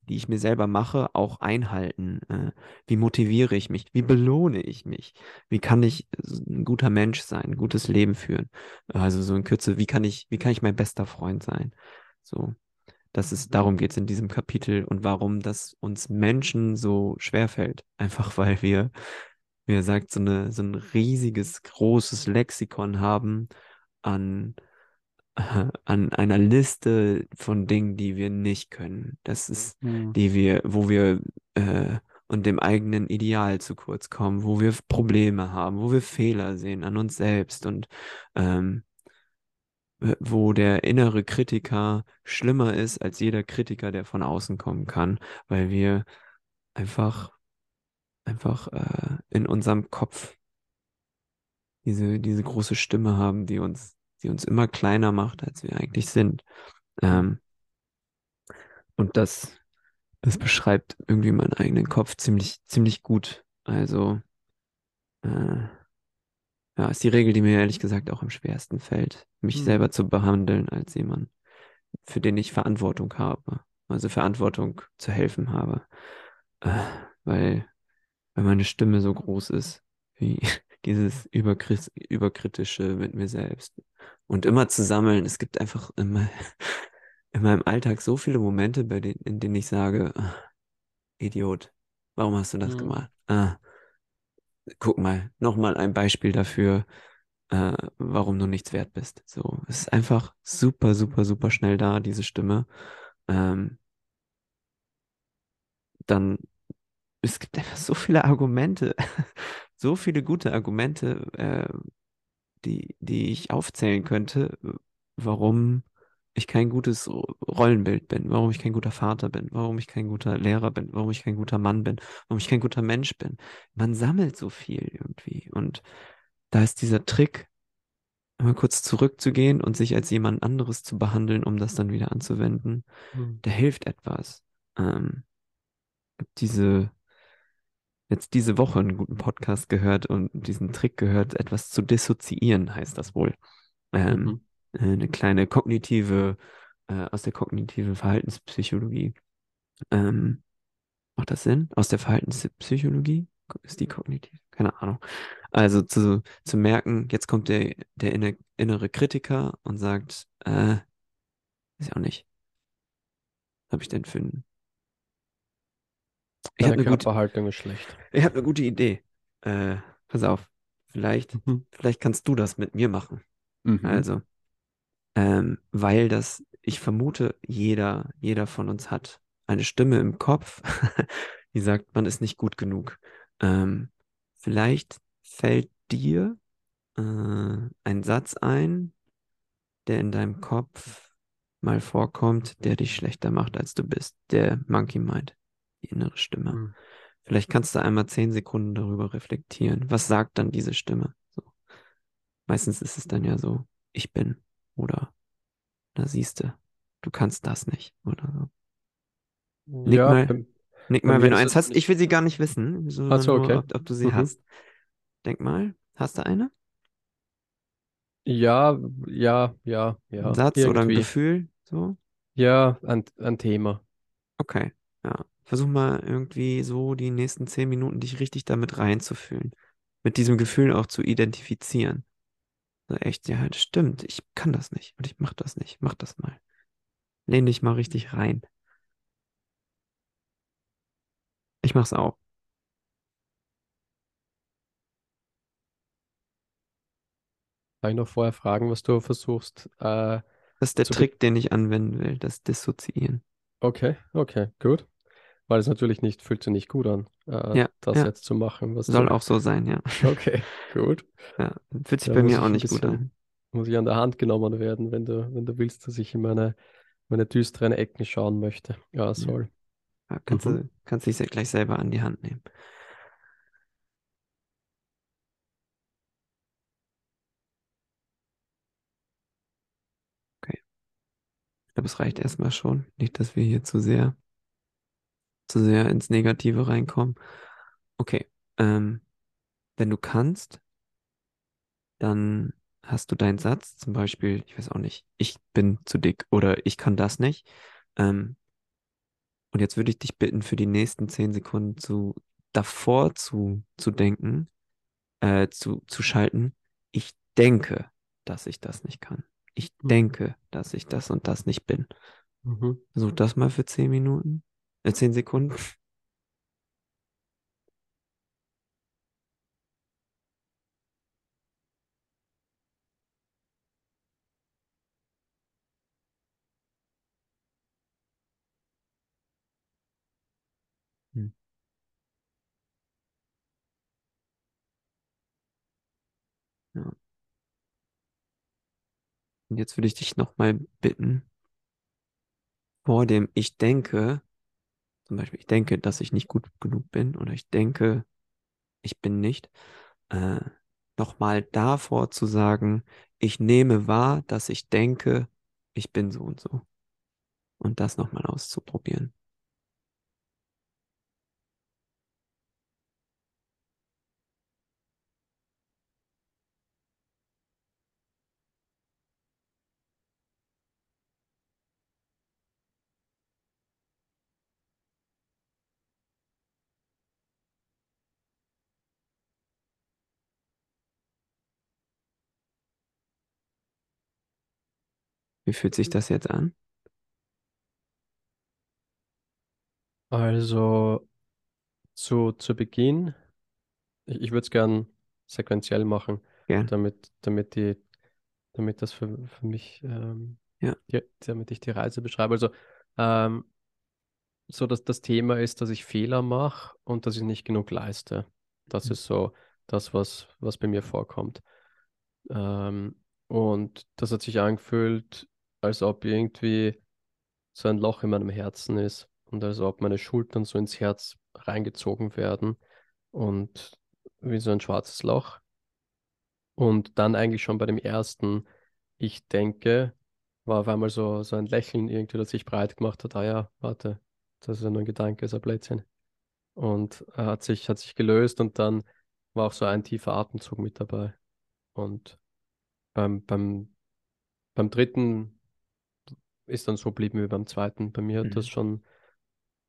die ich mir selber mache, auch einhalten? Äh, Wie motiviere ich mich? Wie belohne ich mich? Wie kann ich ein guter Mensch sein, ein gutes Leben führen? Also so in Kürze, wie kann ich, wie kann ich mein bester Freund sein? So. Das ist, darum geht es in diesem Kapitel und warum das uns Menschen so schwerfällt. Einfach weil wir, wie er sagt, so eine, so ein riesiges, großes Lexikon haben an, an einer Liste von Dingen, die wir nicht können. Das ist, Mhm. die wir, wo wir äh, und dem eigenen Ideal zu kurz kommen, wo wir Probleme haben, wo wir Fehler sehen an uns selbst und ähm, äh, wo der innere Kritiker schlimmer ist als jeder Kritiker, der von außen kommen kann, weil wir einfach, einfach äh, in unserem Kopf diese, diese große Stimme haben, die uns, die uns immer kleiner macht, als wir eigentlich sind. Ähm, und das, das beschreibt irgendwie meinen eigenen Kopf ziemlich, ziemlich gut. Also, äh, ja, ist die Regel, die mir ehrlich gesagt auch am schwersten fällt, mich Hm. selber zu behandeln als jemand, für den ich Verantwortung habe. Also Verantwortung zu helfen habe. Äh, weil, weil meine Stimme so groß ist, wie dieses überkris- überkritische mit mir selbst. Und immer zu sammeln, es gibt einfach immer in meinem Alltag so viele Momente, bei denen, in denen ich sage, ah, Idiot, warum hast du das Mhm. gemacht? Ah, guck mal, nochmal ein Beispiel dafür, äh, warum du nichts wert bist. So, es ist einfach super, super, super schnell da, diese Stimme. Ähm, dann, es gibt einfach so viele Argumente, so viele gute Argumente, äh, die, die ich aufzählen könnte, warum ich kein gutes Ro- Rollenbild bin, warum ich kein guter Vater bin, warum ich kein guter Lehrer bin, warum ich kein guter Mann bin, warum ich kein guter Mensch bin. Man sammelt so viel irgendwie. Und da ist dieser Trick, mal kurz zurückzugehen und sich als jemand anderes zu behandeln, um das dann wieder anzuwenden, Mhm. der hilft etwas. Ähm, diese, jetzt diese Woche einen guten Podcast gehört und diesen Trick gehört, etwas zu dissoziieren, heißt das wohl. Ähm, Mhm. äh, eine kleine kognitive, äh, aus der kognitiven Verhaltenspsychologie. Ähm, macht das Sinn? Aus der Verhaltenspsychologie? Ist die kognitiv? Keine Ahnung. Also zu, zu merken, jetzt kommt der, der inne, innere Kritiker und sagt, äh, ist ja auch nicht, habe ich denn für ein... Ich habe Deine eine gute, Körperhaltung ist schlecht. ich habe eine gute Idee. Äh, pass auf, vielleicht, Mhm. vielleicht kannst du das mit mir machen. Mhm. Also, ähm, weil das, ich vermute, jeder, jeder von uns hat eine Stimme im Kopf, die sagt, man ist nicht gut genug. Ähm, vielleicht fällt dir äh, ein Satz ein, der in deinem Kopf mal vorkommt, der dich schlechter macht, als du bist. Der Monkey Mind, die innere Stimme. Mhm. Vielleicht kannst du einmal zehn Sekunden darüber reflektieren. Was sagt dann diese Stimme? So. Meistens ist es dann ja so, ich bin oder da siehst du, du kannst das nicht oder so. Nick Ja, mal. beim- Nick mal, wenn du eins hast. Ich will sie gar nicht wissen, so, nur, okay. ob, ob du sie Mhm. hast. Denk mal, hast du eine? ja, ja, ja, ja. Ein Satz oder ein irgendwie. Gefühl? So? Ja, ein, ein Thema. Okay, ja. Versuch mal irgendwie so die nächsten zehn Minuten dich richtig damit reinzufühlen. Mit diesem Gefühl auch zu identifizieren. So echt, ja, das stimmt. Ich kann das nicht und ich mach das nicht. Mach das mal. Lehn dich mal richtig rein. Ich mach's auch. Kann ich noch vorher fragen, was du versuchst? Äh, Das ist der Trick, den ich anwenden will, das Dissoziieren. okay, okay, gut. Weil es natürlich nicht, fühlt sich nicht gut an, äh, Ja, das ja. jetzt zu machen, was Soll auch so sein, ja. Okay, gut. Ja, fühlt sich Da bei mir auch nicht gut bisschen- an. Muss ich an der Hand genommen werden, wenn du, wenn du willst, dass ich in meine, meine düsteren Ecken schauen möchte. Ja, soll. Ja, kannst Mhm. du, kannst dich gleich selber an die Hand nehmen. Okay. Ich glaube, es reicht erstmal schon. Nicht, dass wir hier zu sehr, zu sehr ins Negative reinkommen. Okay. Ähm, wenn du kannst, dann hast du deinen Satz, zum Beispiel, ich weiß auch nicht, ich bin zu dick oder ich kann das nicht. Ähm, und jetzt würde ich dich bitten, für die nächsten zehn Sekunden zu davor zu, zu denken, äh, zu, zu schalten. Ich denke, dass ich das nicht kann. Ich Mhm. denke, dass ich das und das nicht bin. Mhm. Versuch das mal für zehn Minuten, zehn Sekunden. Hm. Und jetzt würde ich dich nochmal bitten, vor dem Ich denke, zum Beispiel, ich denke, dass ich nicht gut genug bin oder ich denke, ich bin nicht, äh, nochmal davor zu sagen, ich nehme wahr, dass ich denke, ich bin so und so. Und das nochmal auszuprobieren. Wie fühlt sich das jetzt an? Also zu, zu Beginn, ich, ich würde es gern sequenziell machen, Gern. damit, damit die, damit das für, für mich, ähm, Ja. die, damit ich die Reise beschreibe. Also ähm, so, dass das Thema ist, dass ich Fehler mache und dass ich nicht genug leiste. Das Mhm. ist so das, was, was bei mir vorkommt. Ähm, und das hat sich angefühlt, als ob irgendwie so ein Loch in meinem Herzen ist und als ob meine Schultern so ins Herz reingezogen werden und wie so ein schwarzes Loch. Und dann eigentlich schon bei dem ersten, ich denke, war auf einmal so, so ein Lächeln irgendwie, das sich breit gemacht hat. Ah ja, warte, das ist ja nur ein Gedanke, ist ein Blödsinn. Und er hat sich, hat sich gelöst und dann war auch so ein tiefer Atemzug mit dabei. Und beim, beim, beim dritten ist dann so geblieben wie beim zweiten. Bei mir hat das Mhm. schon,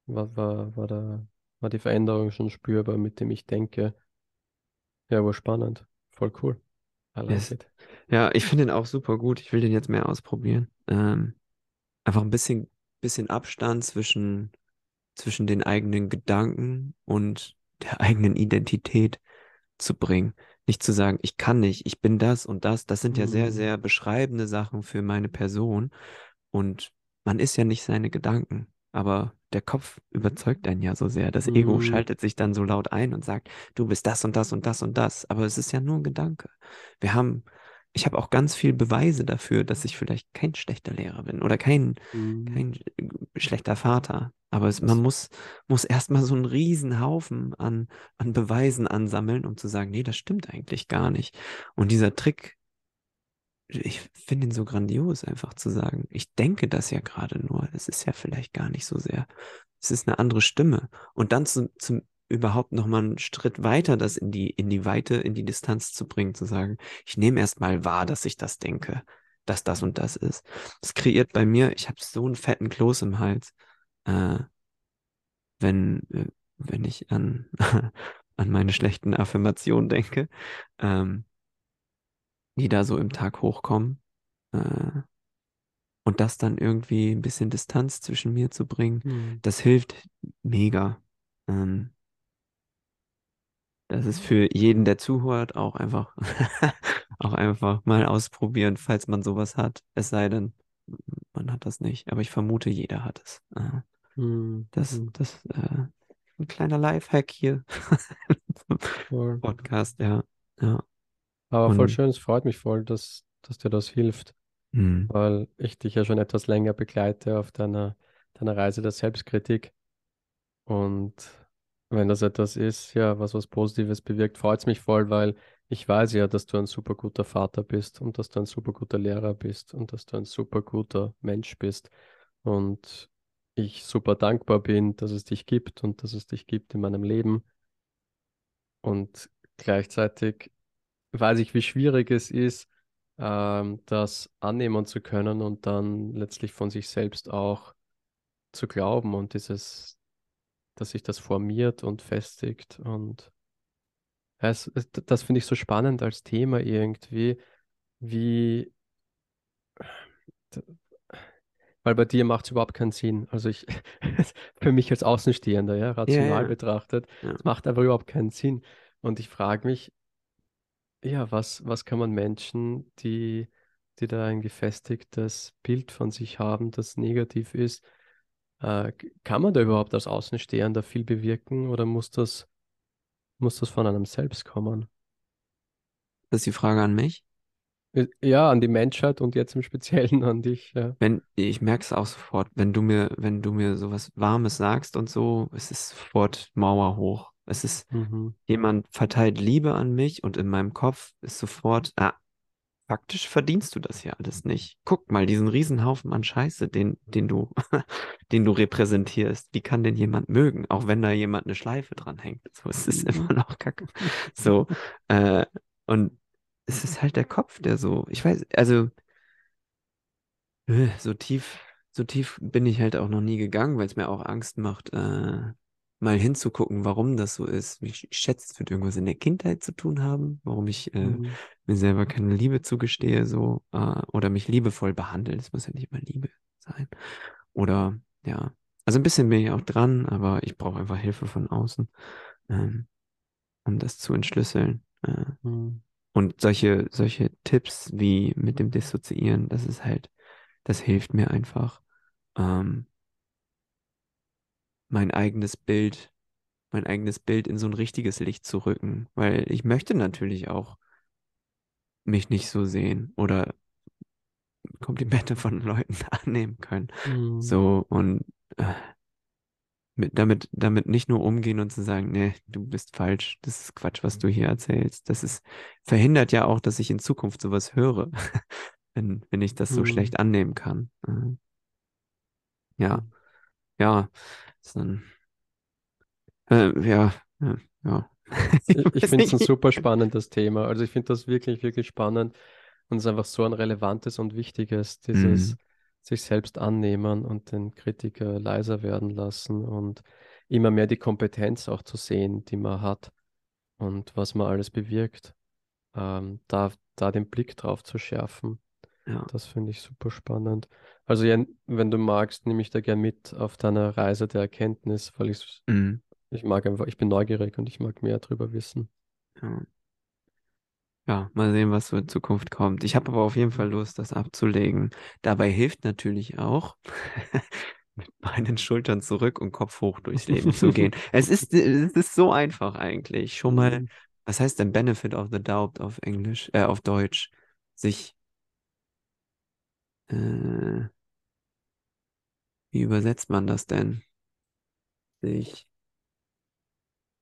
war, war, war, da, war die Veränderung schon spürbar, mit dem ich denke. Ja, war spannend. Voll cool. Yes. Ja, ich finde den auch super gut. Ich will den jetzt mehr ausprobieren. Ähm, einfach ein bisschen bisschen Abstand zwischen, zwischen den eigenen Gedanken und der eigenen Identität zu bringen. Nicht zu sagen, ich kann nicht, ich bin das und das. Das sind ja sehr, Mhm. sehr beschreibende Sachen für meine Person. Und man ist ja nicht seine Gedanken. Aber der Kopf überzeugt einen ja so sehr. Das Ego Mhm. schaltet sich dann so laut ein und sagt, du bist das und das und das und das. Aber es ist ja nur ein Gedanke. Wir haben, ich habe auch ganz viel Beweise dafür, dass ich vielleicht kein schlechter Lehrer bin oder kein, Mhm. kein schlechter Vater. Aber es, man muss, muss erstmal so einen riesen Haufen an, an Beweisen ansammeln, um zu sagen, nee, das stimmt eigentlich gar nicht. Und dieser Trick, ich finde ihn so grandios, einfach zu sagen, ich denke das ja gerade nur. Es ist ja vielleicht gar nicht so sehr. Es ist eine andere Stimme. Und dann zum, zum überhaupt nochmal einen Schritt weiter, das in die, in die Weite, in die Distanz zu bringen, zu sagen, ich nehme erstmal wahr, dass ich das denke, dass das und das ist. Das kreiert bei mir, ich habe so einen fetten Kloß im Hals, äh, wenn, äh, wenn ich an, an meine schlechten Affirmationen denke. Ähm, die da so im Tag hochkommen. Äh, und das dann irgendwie ein bisschen Distanz zwischen mir zu bringen, Mhm. das hilft mega. Ähm, das ist für jeden, der zuhört, auch einfach, auch einfach mal ausprobieren, falls man sowas hat. Es sei denn, man hat das nicht. Aber ich vermute, jeder hat es. Äh, Mhm. das, Mhm. das, äh, ein kleiner Lifehack hier. Podcast, ja. Ja. Aber voll Und- schön, es freut mich voll, dass, dass dir das hilft, Hm. weil ich dich ja schon etwas länger begleite auf deiner, deiner Reise der Selbstkritik. Und wenn das etwas ist, ja, was was Positives bewirkt, freut es mich voll, weil ich weiß ja, dass du ein super guter Vater bist und dass du ein super guter Lehrer bist und dass du ein super guter Mensch bist. Und ich super dankbar bin, dass es dich gibt und dass es dich gibt in meinem Leben. Und gleichzeitig weiß ich, wie schwierig es ist, ähm, das annehmen zu können und dann letztlich von sich selbst auch zu glauben und dieses, dass sich das formiert und festigt. Und ja, es, das finde ich so spannend als Thema irgendwie, wie, weil bei dir macht es überhaupt keinen Sinn. Also ich, für mich als Außenstehender, ja, rational ja. betrachtet, Ja. es macht einfach überhaupt keinen Sinn. Und ich frage mich, ja, was, was kann man Menschen, die, die da ein gefestigtes Bild von sich haben, das negativ ist, äh, kann man da überhaupt als Außenstehender viel bewirken oder muss das, muss das von einem selbst kommen? Das ist die Frage an mich. Äh, Ja, an die Menschheit und jetzt im Speziellen an dich. Ja. Wenn, ich merke es auch sofort, wenn du mir, wenn du mir sowas Warmes sagst und so, es ist sofort Mauer hoch. Es ist, Mhm. jemand verteilt Liebe an mich und in meinem Kopf ist sofort, ah, faktisch verdienst du das ja alles nicht. Guck mal, diesen Riesenhaufen an Scheiße, den, den du, den du repräsentierst. Wie kann denn jemand mögen, auch wenn da jemand eine Schleife dran hängt? So, es ist immer noch Kacke. So, äh, und es ist halt der Kopf, der so, ich weiß, also äh, so tief, so tief bin ich halt auch noch nie gegangen, weil es mir auch Angst macht, äh, mal hinzugucken, warum das so ist. Ich schätze, es wird irgendwas in der Kindheit zu tun haben, warum ich äh, Mhm. mir selber keine Liebe zugestehe, so, äh, oder mich liebevoll behandle. Es muss ja nicht immer Liebe sein. Oder, ja, also ein bisschen bin ich auch dran, aber ich brauche einfach Hilfe von außen, ähm, um das zu entschlüsseln. Äh, Mhm. und solche, solche Tipps wie mit dem Dissoziieren, das ist halt, das hilft mir einfach, ähm, mein eigenes Bild, mein eigenes Bild in so ein richtiges Licht zu rücken, weil ich möchte natürlich auch mich nicht so sehen oder Komplimente von Leuten annehmen können. Mhm. So und äh, mit, damit, damit nicht nur umgehen und zu sagen, nee, du bist falsch, das ist Quatsch, was du hier erzählst. Das ist, verhindert ja auch, dass ich in Zukunft sowas höre, wenn, wenn ich das so Mhm. schlecht annehmen kann. Äh, ja, ja, ist dann, äh, ja, ja, ja. Ich, finde es ein super spannendes Thema. Also ich finde das wirklich, wirklich spannend und es ist einfach so ein relevantes und wichtiges, dieses Mhm. sich selbst annehmen und den Kritiker leiser werden lassen und immer mehr die Kompetenz auch zu sehen, die man hat und was man alles bewirkt, ähm, da, da den Blick drauf zu schärfen. Ja. Das finde ich super spannend. Also, ja, wenn du magst, nehme ich da gern mit auf deiner Reise der Erkenntnis, weil ich, Mhm. ich mag einfach, ich bin neugierig und ich mag mehr darüber wissen. Ja. Ja, mal sehen, was so in Zukunft kommt. Ich habe aber auf jeden Fall Lust, das abzulegen. Dabei hilft natürlich auch, mit meinen Schultern zurück und Kopf hoch durchs Leben zu gehen. Es ist, es ist so einfach eigentlich. Schon mal, Mhm. was heißt denn Benefit of the Doubt auf Englisch, äh, auf Deutsch? Sich, äh, wie übersetzt man das denn? Sich,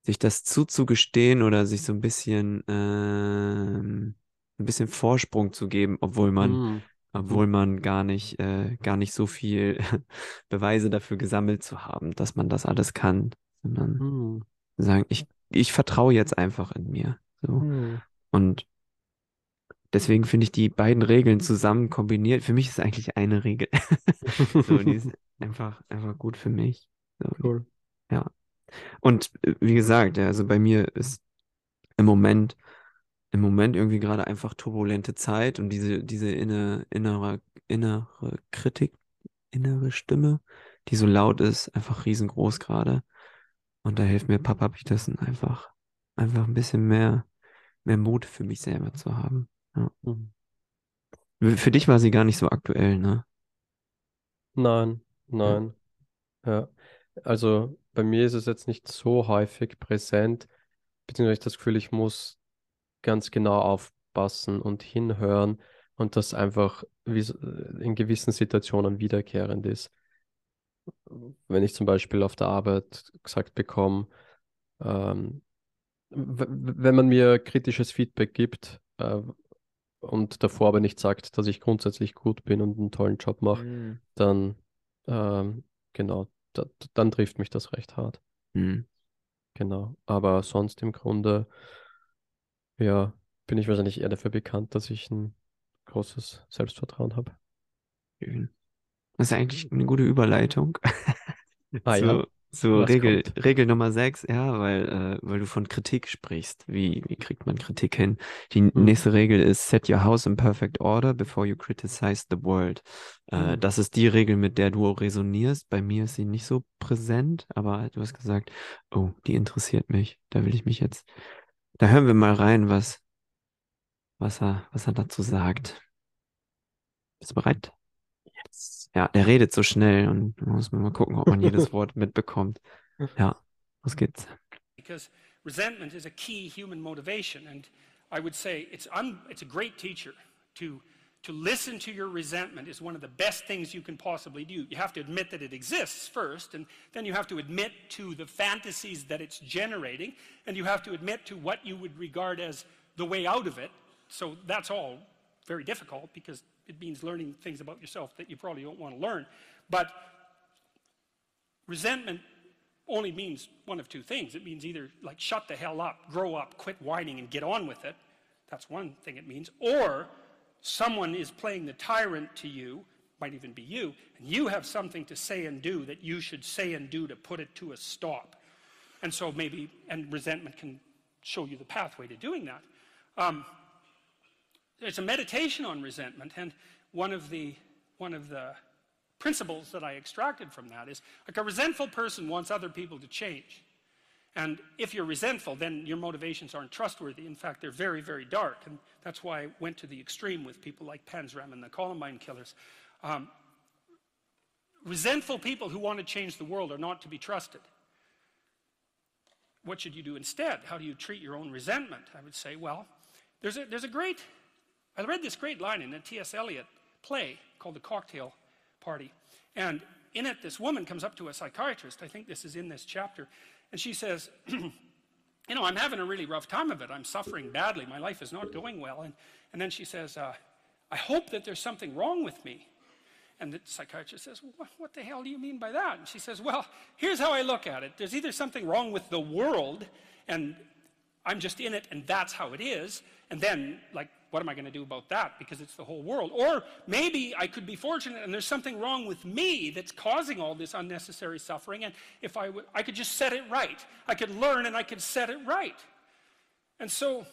sich das zuzugestehen oder sich so ein bisschen, ähm, ein bisschen Vorsprung zu geben, obwohl man, Mm, obwohl man gar nicht, äh, gar nicht so viel Beweise dafür gesammelt zu haben, dass man das alles kann, sondern mm, sagen, ich, ich vertraue jetzt einfach in mir. So. mm. Und deswegen finde ich die beiden Regeln zusammen kombiniert. Für mich ist eigentlich eine Regel. So, die ist einfach, einfach gut für mich. So, Cool. ja. Und äh, wie gesagt, ja, also bei mir ist im Moment, im Moment irgendwie gerade einfach turbulente Zeit und diese, diese inne, innere, innere Kritik, innere Stimme, die so laut ist, einfach riesengroß gerade. Und da hilft mir Papa Peterson einfach, einfach ein bisschen mehr, mehr Mut für mich selber zu haben. Mhm. Für dich war sie gar nicht so aktuell, ne? Nein, nein. Ja. Also bei mir ist es jetzt nicht so häufig präsent, beziehungsweise ich das Gefühl, ich muss ganz genau aufpassen und hinhören und das einfach in gewissen Situationen wiederkehrend ist. Wenn ich zum Beispiel auf der Arbeit gesagt bekomme, ähm, wenn man mir kritisches Feedback gibt, äh, und davor aber nicht sagt, dass ich grundsätzlich gut bin und einen tollen Job mache, Mhm. dann, ähm, genau, da, dann trifft mich das recht hart. Mhm. Genau. Aber sonst im Grunde, ja, bin ich wahrscheinlich eher dafür bekannt, dass ich ein großes Selbstvertrauen habe. Schön. Das ist eigentlich eine gute Überleitung Ah zu, ja, was Regel, kommt? Regel Nummer 6, ja, weil, äh, weil du von Kritik sprichst. Wie, wie kriegt man Kritik hin? Die Hm. nächste Regel ist Set your house in perfect order before you criticize the world. Äh, Hm. das ist die Regel, mit der du auch resonierst. Bei mir ist sie nicht so präsent, aber du hast gesagt, oh, die interessiert mich. Da will ich mich jetzt. Da hören wir mal rein, was, was er, was er dazu sagt. Bist du bereit? Yes. Ja, der redet so schnell und muss man mal gucken, ob man jedes Wort mitbekommt. Ja, los geht's. because resentment is a key human motivation and i would say it's, un, it's a great teacher to, to listen to your resentment is one of the best things you can possibly do you have to admit that it exists first and then you have to admit to the fantasies that it's generating and you have to admit to what you would regard as the way out of it so that's all very difficult because it means learning things about yourself that you probably don't want to learn but resentment only means one of two things. It means either like shut the hell up, grow up, quit whining, and get on with it. That's one thing it means. Or someone is playing the tyrant to you, might even be you, and you have something to say and do that you should say and do to put it to a stop. And so maybe, and resentment can show you the pathway to doing that. Um, there's a meditation on resentment, and one of the one of the principles that I extracted from that is like a resentful person wants other people to change. And if you're resentful, then your motivations aren't trustworthy. In fact, they're very, very dark. And that's why I went to the extreme with people like Panzram and the Columbine killers. Um, resentful people who want to change the world are not to be trusted. What should you do instead? How do you treat your own resentment? I would say, well, there's a, there's a great, I read this great line in a T.S. Eliot play called The Cocktail Party. And in it, this woman comes up to a psychiatrist. I think this is in this chapter. And she says, You know, I'm having a really rough time of it. I'm suffering badly. My life is not going well. And, and then she says, uh, I hope that there's something wrong with me. And the psychiatrist says, what, what the hell do you mean by that? And she says, Well, here's how I look at it. There's either something wrong with the world, and I'm just in it, and that's how it is. And then, like, what am I going to do about that? Because it's the whole world. Or maybe I could be fortunate and there's something wrong with me that's causing all this unnecessary suffering. And if I would, I could just set it right. I could learn and I could set it right. And so,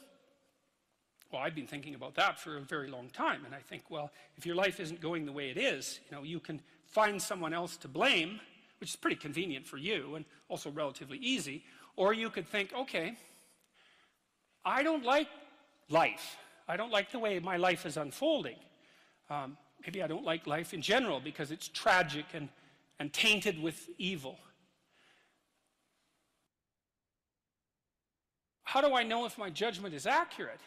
Well, I've been thinking about that for a very long time, and I think, well, if your life isn't going the way it is, you know, you can find someone else to blame, which is pretty convenient for you and also relatively easy, or you could think, okay, I don't like life. I don't like the way my life is unfolding. Um, maybe I don't like life in general because it's tragic and, and tainted with evil. How do I know if my judgment is accurate?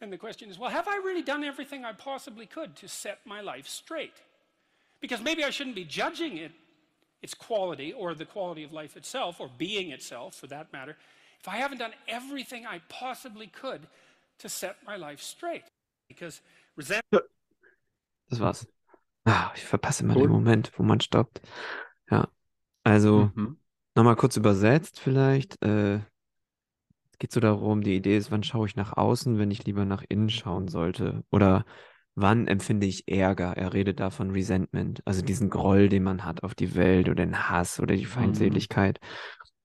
And the question is, well, have I really done everything I possibly could to set my life straight? Because maybe I shouldn't be judging it, its quality or the quality of life itself or being itself for that matter, if I haven't done everything I possibly could to set my life straight. Because resentment. Das war's. Ah, ich verpasse immer Cool. den Moment, wo man stoppt. Ja, also Mhm. nochmal kurz übersetzt vielleicht. Äh, es geht so darum, die Idee ist, wann schaue ich nach außen, wenn ich lieber nach innen schauen sollte? Oder wann empfinde ich Ärger? Er redet da von Resentment, also diesen Groll, den man hat auf die Welt oder den Hass oder die Feindseligkeit.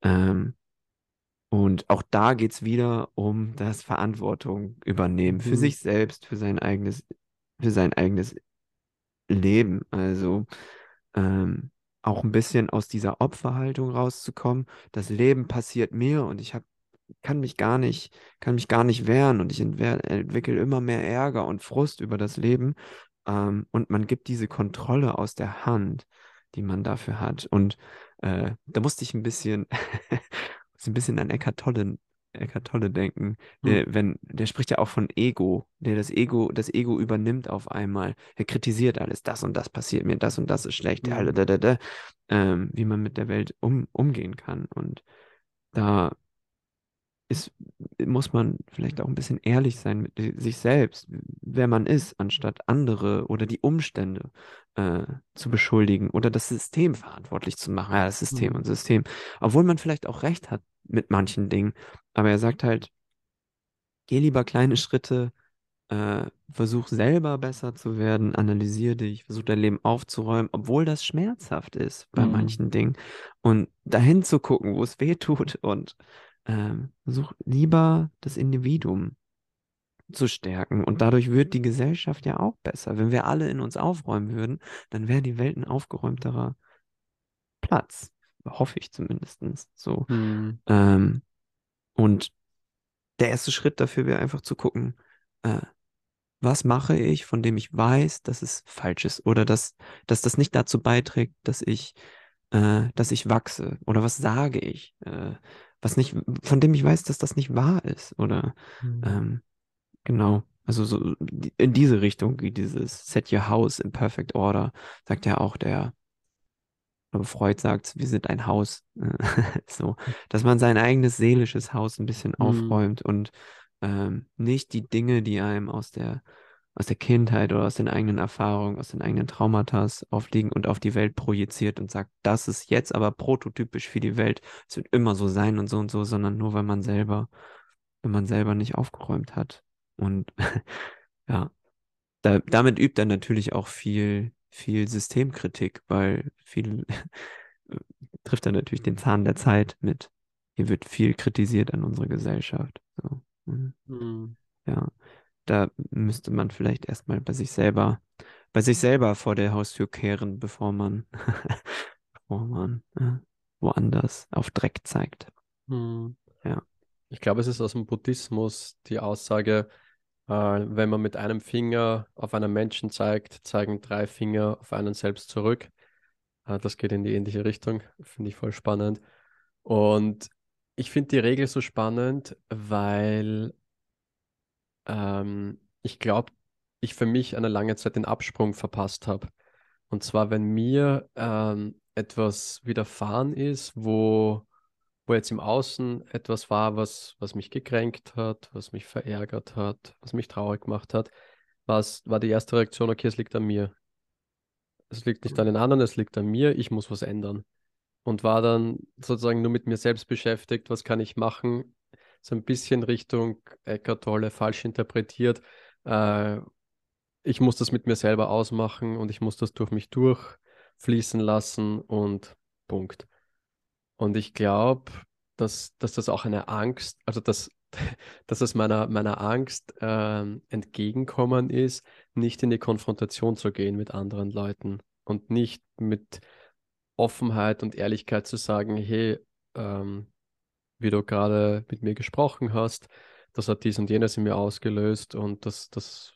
Ähm, und auch da geht's wieder um das Verantwortung übernehmen für Mhm. sich selbst, für sein eigenes, für sein eigenes Leben. Also ähm, auch ein bisschen aus dieser Opferhaltung rauszukommen. Das Leben passiert mir und ich hab, kann mich gar nicht, kann mich gar nicht wehren und ich entwickle immer mehr Ärger und Frust über das Leben. Ähm, und man gibt diese Kontrolle aus der Hand, die man dafür hat. Und äh, da musste ich ein bisschen, musste ein bisschen an Eckhart Tolle, Eckhart Tolle denken. Der, wenn, der spricht ja auch von Ego, der das Ego, das Ego übernimmt auf einmal. Er kritisiert alles, das und das passiert mir, das und das ist schlecht, Mhm. da, da, da, ähm, wie man mit der Welt um, umgehen kann. Und da ist, muss man vielleicht auch ein bisschen ehrlich sein mit sich selbst, wer man ist, anstatt andere oder die Umstände äh, zu beschuldigen oder das System verantwortlich zu machen. Ja, das System Mhm. und System. Obwohl man vielleicht auch recht hat mit manchen Dingen. Aber er sagt halt, geh lieber kleine Schritte, äh, versuch selber besser zu werden, analysier dich, versuch dein Leben aufzuräumen, obwohl das schmerzhaft ist bei Mhm. manchen Dingen. Und dahin zu gucken, wo es weh tut und ähm, versuch lieber das Individuum zu stärken. Und dadurch wird die Gesellschaft ja auch besser. Wenn wir alle in uns aufräumen würden, dann wäre die Welt ein aufgeräumterer Platz. Hoffe ich zumindest. So. Mhm. Ähm, und der erste Schritt dafür wäre einfach zu gucken, äh, was mache ich, von dem ich weiß, dass es falsch ist oder dass, dass das nicht dazu beiträgt, dass ich, äh, dass ich wachse oder was sage ich, äh, was nicht, von dem ich weiß, dass das nicht wahr ist oder Mhm. ähm, genau. Also so in diese Richtung geht dieses Set your house in perfect order, sagt ja auch der, glaube, Freud sagt, wir sind ein Haus. so, dass man sein eigenes seelisches Haus ein bisschen Mhm. aufräumt und ähm, nicht die Dinge, die einem aus der, aus der Kindheit oder aus den eigenen Erfahrungen, aus den eigenen Traumata aufliegen und auf die Welt projiziert und sagt, das ist jetzt aber prototypisch für die Welt. Es wird immer so sein und so und so, sondern nur, weil man selber, wenn man selber nicht aufgeräumt hat. Und ja, da, damit übt er natürlich auch viel, viel Systemkritik, weil viel trifft er natürlich den Zahn der Zeit mit. Hier wird viel kritisiert an unserer Gesellschaft. So. mhm. Mhm. Ja, da müsste man vielleicht erstmal bei sich selber, bei sich selber vor der Haustür kehren, bevor man, bevor man äh, woanders auf Dreck zeigt. Mhm. Ja. Ich glaube, es ist aus dem Buddhismus die Aussage, äh, wenn man mit einem Finger auf einen Menschen zeigt, zeigen drei Finger auf einen selbst zurück. Äh, das geht in die ähnliche Richtung, finde ich voll spannend. Und ich finde die Regel so spannend, weil ähm, ich glaube, ich für mich eine lange Zeit den Absprung verpasst habe. Und zwar, wenn mir ähm, etwas widerfahren ist, wo, wo jetzt im Außen etwas war, was, was mich gekränkt hat, was mich verärgert hat, was mich traurig gemacht hat, war die erste Reaktion, okay, es liegt an mir. Es liegt nicht an den anderen, es liegt an mir, ich muss was ändern. Und war dann sozusagen nur mit mir selbst beschäftigt, was kann ich machen, so ein bisschen Richtung Eckart Tolle falsch interpretiert. Äh, ich muss das mit mir selber ausmachen und ich muss das durch mich durchfließen lassen und Punkt. Und ich glaube, dass, dass das auch eine Angst, also dass dass es meiner, meiner Angst ähm, entgegenkommen ist, nicht in die Konfrontation zu gehen mit anderen Leuten und nicht mit Offenheit und Ehrlichkeit zu sagen, hey, ähm, wie du gerade mit mir gesprochen hast, das hat dies und jenes in mir ausgelöst und das, das,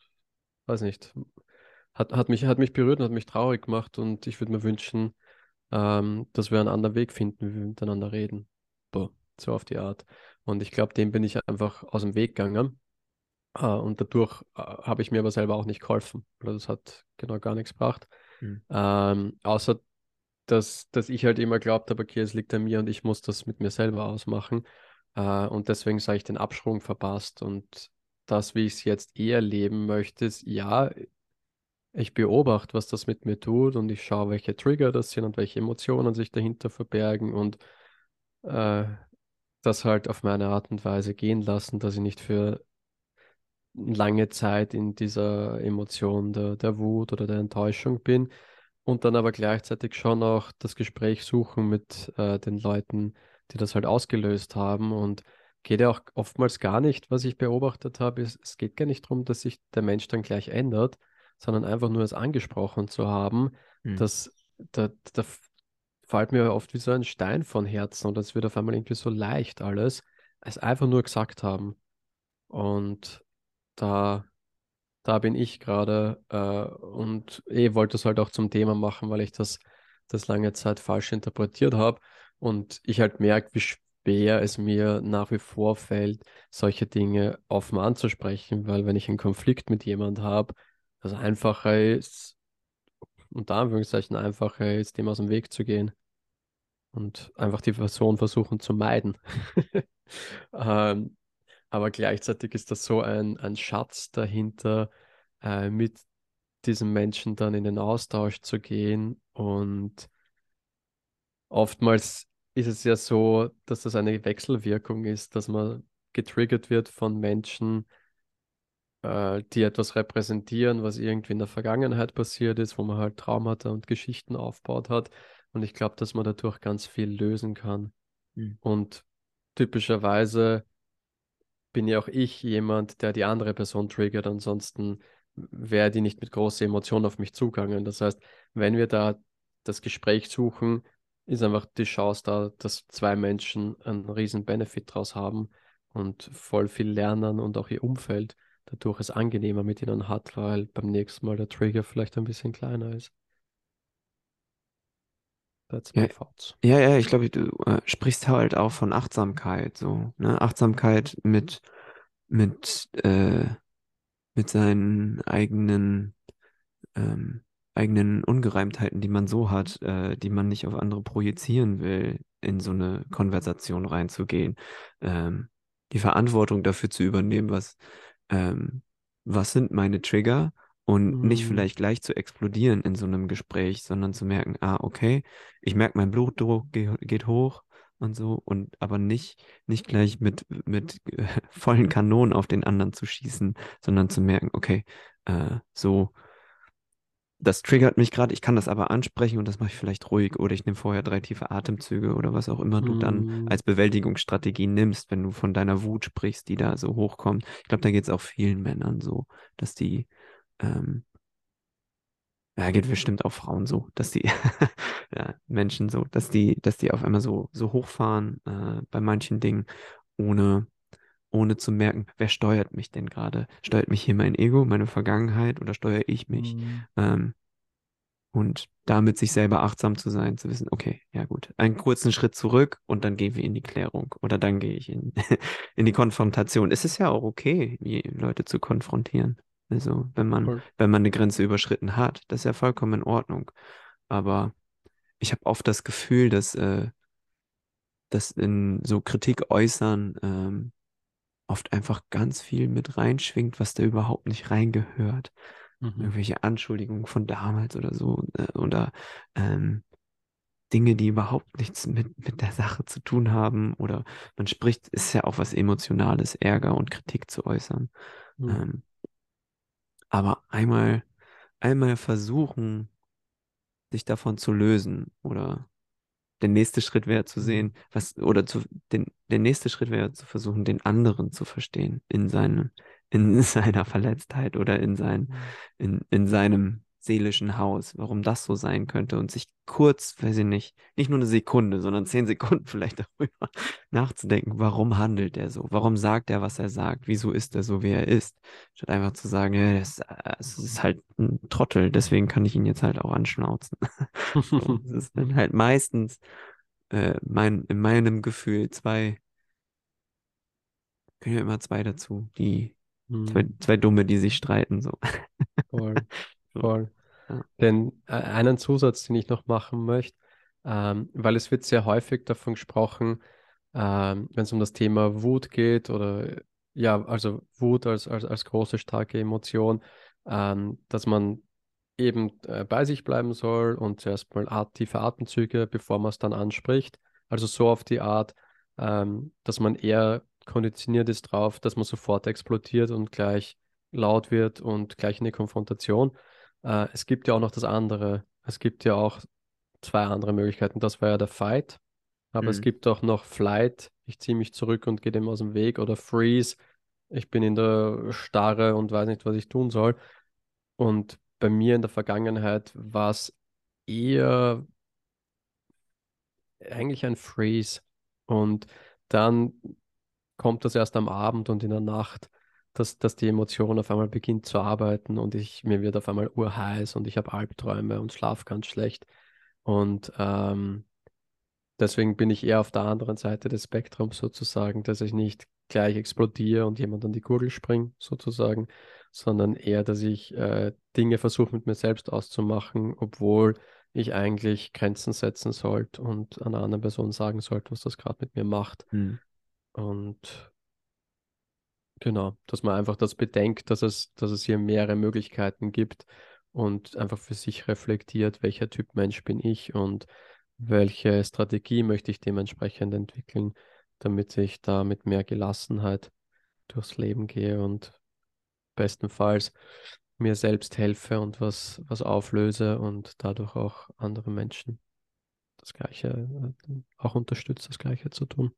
weiß nicht, hat, hat mich, hat mich berührt und hat mich traurig gemacht und ich würde mir wünschen, ähm, dass wir einen anderen Weg finden, wie wir miteinander reden. Boah, so auf die Art. Und ich glaube, dem bin ich einfach aus dem Weg gegangen. Äh, und dadurch äh, habe ich mir aber selber auch nicht geholfen. Oder das hat genau gar nichts gebracht. Mhm. Ähm, außer, dass, dass ich halt immer glaubt habe, okay, es liegt an mir und ich muss das mit mir selber ausmachen. Äh, und deswegen sage ich den Absprung verpasst. Und das, wie ich es jetzt eher leben möchte, ist, ja, ich beobachte, was das mit mir tut und ich schaue, welche Trigger das sind und welche Emotionen sich dahinter verbergen und äh, das halt auf meine Art und Weise gehen lassen, dass ich nicht für lange Zeit in dieser Emotion der, der Wut oder der Enttäuschung bin und dann aber gleichzeitig schon auch das Gespräch suchen mit äh, den Leuten, die das halt ausgelöst haben und geht ja auch oftmals gar nicht, was ich beobachtet habe, ist, es geht gar nicht darum, dass sich der Mensch dann gleich ändert, sondern einfach nur es angesprochen zu haben, mhm. dass da, da fällt mir oft wie so ein Stein von Herzen und es wird auf einmal irgendwie so leicht alles, als einfach nur gesagt haben. Und da, da bin ich gerade äh, und eh wollte es halt auch zum Thema machen, weil ich das, das lange Zeit falsch interpretiert habe und ich halt merke, wie schwer es mir nach wie vor fällt, solche Dinge offen anzusprechen, weil wenn ich einen Konflikt mit jemand habe, das einfacher ist, unter Anführungszeichen einfacher ist, dem aus dem Weg zu gehen und einfach die Person versuchen zu meiden. ähm, aber gleichzeitig ist das so ein, ein Schatz dahinter, äh, mit diesem Menschen dann in den Austausch zu gehen. Und oftmals ist es ja so, dass das eine Wechselwirkung ist, dass man getriggert wird von Menschen, äh, die etwas repräsentieren, was irgendwie in der Vergangenheit passiert ist, wo man halt Traumata und Geschichten aufgebaut hat. Und ich glaube, dass man dadurch ganz viel lösen kann. Mhm. Und typischerweise bin ja auch ich jemand, der die andere Person triggert. Ansonsten wäre die nicht mit großen Emotionen auf mich zugegangen. Das heißt, wenn wir da das Gespräch suchen, ist einfach die Chance da, dass zwei Menschen einen riesen Benefit daraus haben und voll viel lernen und auch ihr Umfeld dadurch es angenehmer mit ihnen hat, weil beim nächsten Mal der Trigger vielleicht ein bisschen kleiner ist. That's my ja, thoughts. Ja, ja, ich glaube, du äh, sprichst halt auch von Achtsamkeit, so, ne? Achtsamkeit mit, mit, äh, mit seinen eigenen, ähm, eigenen Ungereimtheiten, die man so hat, äh, die man nicht auf andere projizieren will, in so eine Konversation reinzugehen. Ähm, die Verantwortung dafür zu übernehmen, was, ähm, was sind meine Trigger und mhm. nicht vielleicht gleich zu explodieren in so einem Gespräch, sondern zu merken, ah, okay, ich merke, mein Blutdruck ge geht hoch und so und aber nicht nicht gleich mit mit äh, vollen Kanonen auf den anderen zu schießen, sondern zu merken, okay, äh, so das triggert mich gerade, ich kann das aber ansprechen und das mache ich vielleicht ruhig oder ich nehme vorher drei tiefe Atemzüge oder was auch immer du dann mhm. als Bewältigungsstrategie nimmst, wenn du von deiner Wut sprichst, die da so hochkommt. Ich glaube, da geht es auch vielen Männern so, dass die, ähm, ja, geht bestimmt auch Frauen so, dass die ja, Menschen so, dass die, dass die auf einmal so, so hochfahren äh, bei manchen Dingen, ohne, ohne zu merken, wer steuert mich denn gerade? Steuert mich hier mein Ego, meine Vergangenheit oder steuere ich mich? Mhm. Ähm, und damit sich selber achtsam zu sein, zu wissen, okay, ja gut, einen kurzen Schritt zurück und dann gehen wir in die Klärung oder dann gehe ich in, in die Konfrontation. Es ist ja auch okay, Leute zu konfrontieren. Also, wenn man, cool. wenn man eine Grenze überschritten hat, das ist ja vollkommen in Ordnung. Aber ich habe oft das Gefühl, dass, äh, dass in so Kritik äußern ähm, oft einfach ganz viel mit reinschwingt, was da überhaupt nicht reingehört. Mhm. Irgendwelche Anschuldigungen von damals oder so. Äh, oder ähm, Dinge, die überhaupt nichts mit, mit der Sache zu tun haben. Oder man spricht, ist ja auch was Emotionales, Ärger und Kritik zu äußern. Mhm. Ähm, aber einmal, einmal versuchen, sich davon zu lösen oder der nächste Schritt wäre zu Mhm. sehen, was, oder zu, den, der nächste Schritt wäre zu versuchen, den anderen zu verstehen in seinem, in seiner Verletztheit oder in sein, in, in seinem seelischen Haus, warum das so sein könnte und sich kurz, weiß ich nicht, nicht nur eine Sekunde, sondern zehn Sekunden vielleicht darüber nachzudenken, warum handelt er so? Warum sagt er, was er sagt? Wieso ist er so, wie er ist? Statt einfach zu sagen, ja, das, das ist halt ein Trottel, deswegen kann ich ihn jetzt halt auch anschnauzen. So, das ist dann halt meistens äh, mein, in meinem Gefühl zwei, können ja immer zwei dazu, die zwei, Mhm. zwei Dumme, die sich streiten, so. Voll, So. Voll. Ja. Denn äh, einen Zusatz, den ich noch machen möchte, ähm, weil es wird sehr häufig davon gesprochen, ähm, wenn es um das Thema Wut geht oder ja, also Wut als, als, als große, starke Emotion, ähm, dass man eben äh, bei sich bleiben soll und zuerst mal at tiefe Atemzüge, bevor man es dann anspricht. Also so auf die Art, ähm, dass man eher konditioniert ist drauf, dass man sofort explodiert und gleich laut wird und gleich in die Konfrontation. Äh, es gibt ja auch noch das andere. Es gibt ja auch zwei andere Möglichkeiten. Das war ja der Fight, aber es Mhm. gibt auch noch Flight. Ich ziehe mich zurück und gehe dem aus dem Weg oder Freeze. Ich bin in der Starre und weiß nicht, was ich tun soll. Und bei mir in der Vergangenheit war es eher eigentlich ein Freeze. Und dann kommt das erst am Abend und in der Nacht, dass, dass die Emotion auf einmal beginnt zu arbeiten und ich, mir wird auf einmal urheiß und ich habe Albträume und schlaf ganz schlecht. Und ähm, deswegen bin ich eher auf der anderen Seite des Spektrums sozusagen, dass ich nicht gleich explodiere und jemand an die Gurgel springt sozusagen, sondern eher, dass ich äh, Dinge versuche mit mir selbst auszumachen, obwohl ich eigentlich Grenzen setzen sollte und einer anderen Person sagen sollte, was das gerade mit mir macht. Mhm. Und genau, dass man einfach das bedenkt, dass es, dass es hier mehrere Möglichkeiten gibt und einfach für sich reflektiert, welcher Typ Mensch bin ich und welche Strategie möchte ich dementsprechend entwickeln, damit ich da mit mehr Gelassenheit durchs Leben gehe und bestenfalls mir selbst helfe und was, was auflöse und dadurch auch andere Menschen das Gleiche äh, auch unterstützt, das Gleiche zu tun.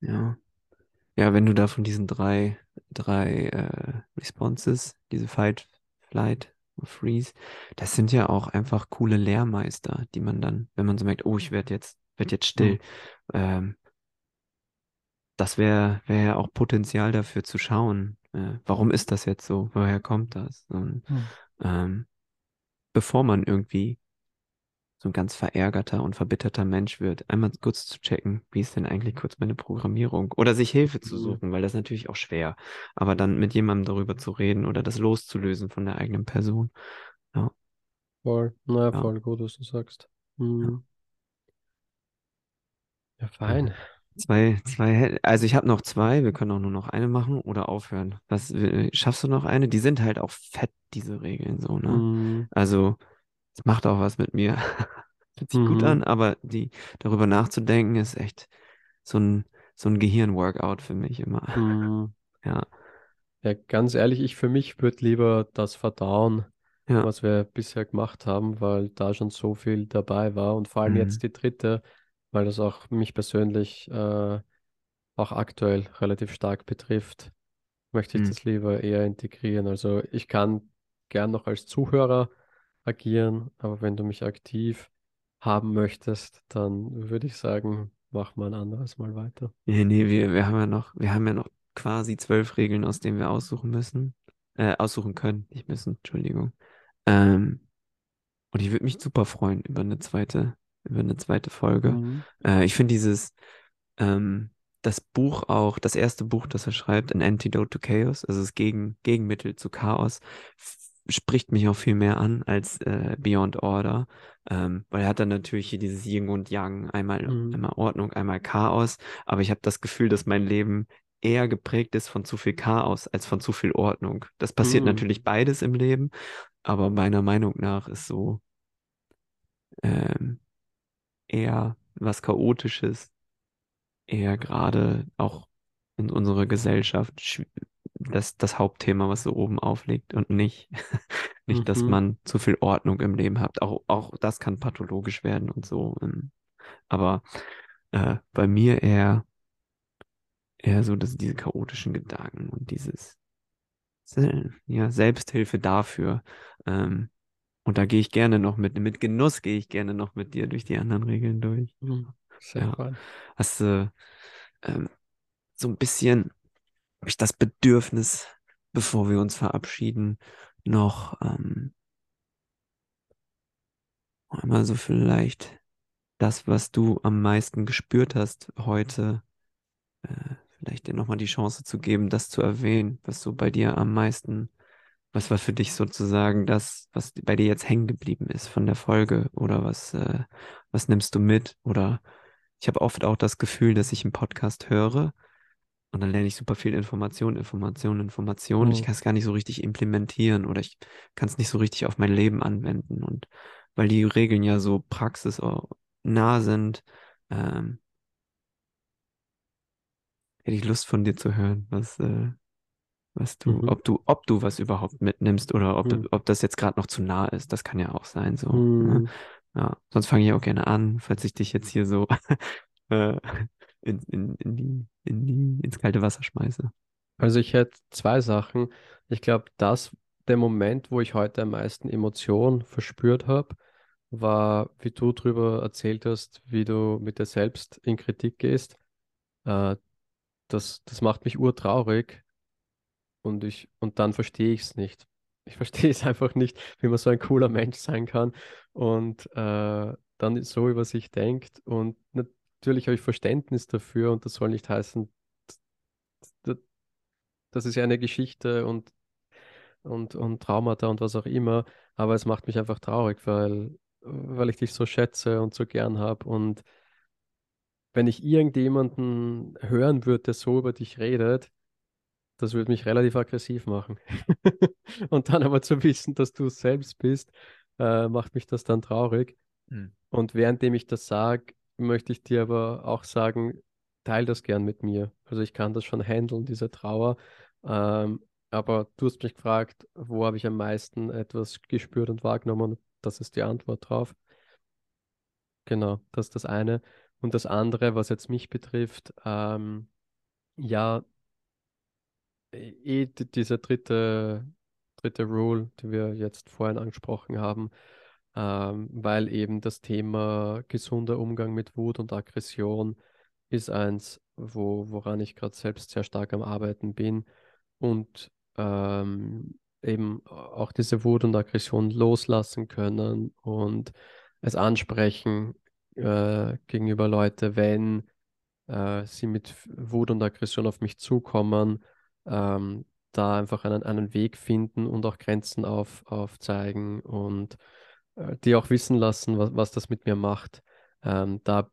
Ja. Ja, wenn du da von diesen drei, drei äh, Responses, diese Fight, Flight, Freeze, das sind ja auch einfach coole Lehrmeister, die man dann, wenn man so merkt, oh, ich werde jetzt, werd jetzt still, ähm, das wäre wär ja auch Potenzial dafür zu schauen, äh, warum ist das jetzt so, woher kommt das? Und, Mhm. ähm, bevor man irgendwie so ein ganz verärgerter und verbitterter Mensch wird, einmal kurz zu checken, wie ist denn eigentlich kurz meine Programmierung? Oder sich Hilfe zu Mhm. suchen, weil das ist natürlich auch schwer. Aber dann mit jemandem darüber zu reden oder das loszulösen von der eigenen Person. Ja, Voll, na, Ja. voll gut, was du sagst. Mhm. Ja, fein. zwei, zwei, also ich habe noch zwei, wir können auch nur noch eine machen oder aufhören. Was, äh, schaffst du noch eine? Die sind halt auch fett, diese Regeln so, ne? Mhm. Also, es macht auch was mit mir. Fühlt sich gut Mhm. an, aber die, darüber nachzudenken, ist echt so ein, so ein Gehirn-Workout für mich immer. Mhm. Ja, Ja, ganz ehrlich, ich für mich würde lieber das verdauen, ja, was wir bisher gemacht haben, weil da schon so viel dabei war und vor allem Mhm. jetzt die dritte, weil das auch mich persönlich äh, auch aktuell relativ stark betrifft, möchte ich Mhm. das lieber eher integrieren. Also ich kann gern noch als Zuhörer agieren, aber wenn du mich aktiv haben möchtest, dann würde ich sagen, mach mal ein anderes Mal weiter. Nee, nee, wir, wir haben ja noch, wir haben ja noch quasi zwölf Regeln, aus denen wir aussuchen müssen. Äh, aussuchen können, nicht müssen, Entschuldigung. Ähm, und ich würde mich super freuen über eine zweite, über eine zweite Folge. Mhm. Äh, ich finde dieses, ähm, das Buch auch, das erste Buch, das er schreibt, An Antidote to Chaos, also das Gegen, Gegenmittel zu Chaos, spricht mich auch viel mehr an als äh, Beyond Order, ähm, weil er hat dann natürlich hier dieses Yin und Yang, einmal, Mhm. einmal Ordnung, einmal Chaos, aber ich habe das Gefühl, dass mein Leben eher geprägt ist von zu viel Chaos als von zu viel Ordnung. Das passiert Mhm. natürlich beides im Leben, aber meiner Meinung nach ist so ähm, eher was Chaotisches, eher gerade auch in unserer Gesellschaft schw- das, das Hauptthema, was so oben aufliegt und nicht Nicht, dass Mhm. man zu viel Ordnung im Leben hat. Auch, auch das kann pathologisch werden und so. ähm. Aber äh, bei mir eher, eher so, dass diese chaotischen Gedanken und dieses Se- ja, Selbsthilfe dafür. Ähm, und da gehe ich gerne noch mit, mit Genuss gehe ich gerne noch mit dir durch die anderen Regeln durch. Mhm. Sehr Ja. fein. Hast du ähm, so ein bisschen hab ich das Bedürfnis, bevor wir uns verabschieden, noch ähm, einmal so vielleicht das, was du am meisten gespürt hast heute, äh, vielleicht dir nochmal die Chance zu geben, das zu erwähnen, was so bei dir am meisten, was war für dich sozusagen das, was bei dir jetzt hängen geblieben ist von der Folge oder was, äh, was nimmst du mit? Oder ich habe oft auch das Gefühl, dass ich einen Podcast höre und dann lerne ich super viel Information, Information, Information. Ich Mhm. kann es gar nicht so richtig implementieren oder ich kann es nicht so richtig auf mein Leben anwenden. Und weil die Regeln ja so praxisnah sind, ähm, hätte ich Lust von dir zu hören, was, äh, was du, Mhm. ob du, ob du was überhaupt mitnimmst oder ob, Mhm. ob das jetzt gerade noch zu nah ist. Das kann ja auch sein, so. Ne? Mhm. Ja, sonst fange ich auch gerne an, falls ich dich jetzt hier so äh, in, in, in die, in die, ins kalte Wasser schmeiße. Also ich hätte zwei Sachen. Ich glaube, das, der Moment, wo ich heute am meisten Emotion verspürt habe, war, wie du darüber erzählt hast, wie du mit dir selbst in Kritik gehst. Äh, das, das macht mich urtraurig und ich, und dann verstehe ich es nicht. Ich verstehe es einfach nicht, wie man so ein cooler Mensch sein kann und äh, dann so über sich denkt. Und natürlich habe ich Verständnis dafür und das soll nicht heißen, das ist ja eine Geschichte und, und, und Traumata und was auch immer, aber es macht mich einfach traurig, weil, weil ich dich so schätze und so gern habe. Und wenn ich irgendjemanden hören würde, der so über dich redet, das würde mich relativ aggressiv machen. Und dann aber zu wissen, dass du es selbst bist, äh, macht mich das dann traurig. Hm. Und währenddem ich das sage, möchte ich dir aber auch sagen, teil das gern mit mir. Also ich kann das schon handeln, diese Trauer. Ähm, aber du hast mich gefragt, wo habe ich am meisten etwas gespürt und wahrgenommen? Das ist die Antwort drauf. Genau, das ist das eine. Und das andere, was jetzt mich betrifft, ähm, ja, eh diese dritte, dritte Rule, die wir jetzt vorhin angesprochen haben, ähm, weil eben das Thema gesunder Umgang mit Wut und Aggression ist eins, wo, woran ich gerade selbst sehr stark am Arbeiten bin. Und ähm, eben auch diese Wut und Aggression loslassen können und es ansprechen äh, gegenüber Leute, wenn äh, sie mit Wut und Aggression auf mich zukommen, ähm, da einfach einen, einen Weg finden und auch Grenzen auf, aufzeigen und die auch wissen lassen, was, was das mit mir macht. Ähm, da,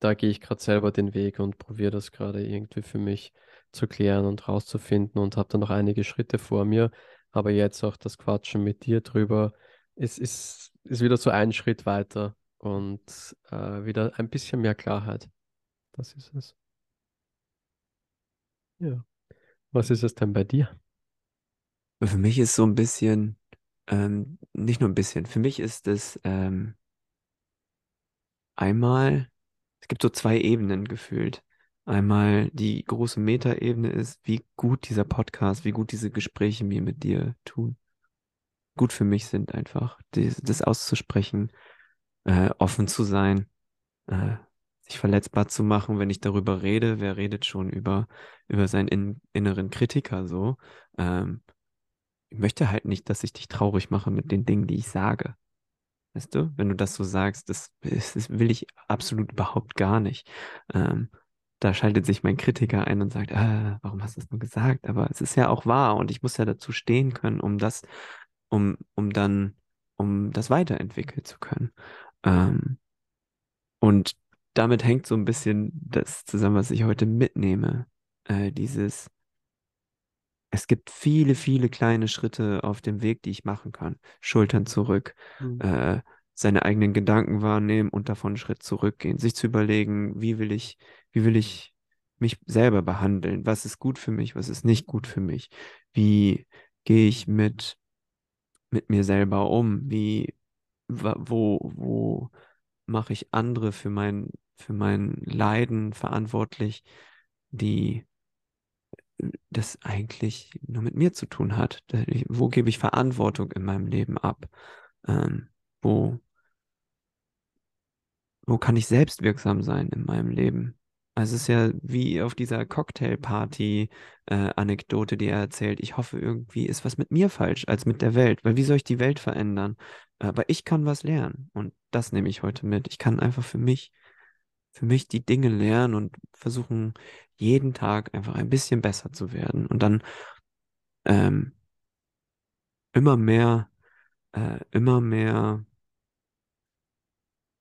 da gehe ich gerade selber den Weg und probiere das gerade irgendwie für mich zu klären und rauszufinden und habe da noch einige Schritte vor mir. Aber jetzt auch das Quatschen mit dir drüber, es ist, ist wieder so ein Schritt weiter und äh, wieder ein bisschen mehr Klarheit. Das ist es. Ja. Was ist es denn bei dir? Für mich ist so ein bisschen, ähm, nicht nur ein bisschen, für mich ist es ähm, einmal, es gibt so zwei Ebenen gefühlt. Einmal die große Metaebene ist, wie gut dieser Podcast, wie gut diese Gespräche mir mit dir tun. Gut für mich sind einfach, das, das auszusprechen, äh, offen zu sein, äh, sich verletzbar zu machen, wenn ich darüber rede. Wer redet schon über, über seinen in, inneren Kritiker so? Ähm, ich möchte halt nicht, dass ich dich traurig mache mit den Dingen, die ich sage. Weißt du, wenn du das so sagst, das, das will ich absolut überhaupt gar nicht. Ähm, da schaltet sich mein Kritiker ein und sagt, ah, warum hast du das nur gesagt? Aber es ist ja auch wahr und ich muss ja dazu stehen können, um das, um, um dann, um das weiterentwickeln zu können. Ähm, und damit hängt so ein bisschen das zusammen, was ich heute mitnehme. Äh, dieses, es gibt viele, viele kleine Schritte auf dem Weg, die ich machen kann. Schultern zurück, Hm. äh, seine eigenen Gedanken wahrnehmen und davon einen Schritt zurückgehen, sich zu überlegen, wie will ich, wie will ich mich selber behandeln? Was ist gut für mich? Was ist nicht gut für mich? Wie gehe ich mit, mit mir selber um? Wie, wo, wo mache ich andere für mein, für mein Leiden verantwortlich, die das eigentlich nur mit mir zu tun hat? Wo gebe ich Verantwortung in meinem Leben ab? Ähm, wo, wo kann ich selbstwirksam sein in meinem Leben? Also es ist ja wie auf dieser Cocktailparty-Anekdote, äh, die er erzählt. Ich hoffe, irgendwie ist was mit mir falsch als mit der Welt. Weil wie soll ich die Welt verändern? Aber ich kann was lernen. Und das nehme ich heute mit. Ich kann einfach für mich, für mich die Dinge lernen und versuchen, jeden Tag einfach ein bisschen besser zu werden. Und dann ähm, immer mehr, äh, immer mehr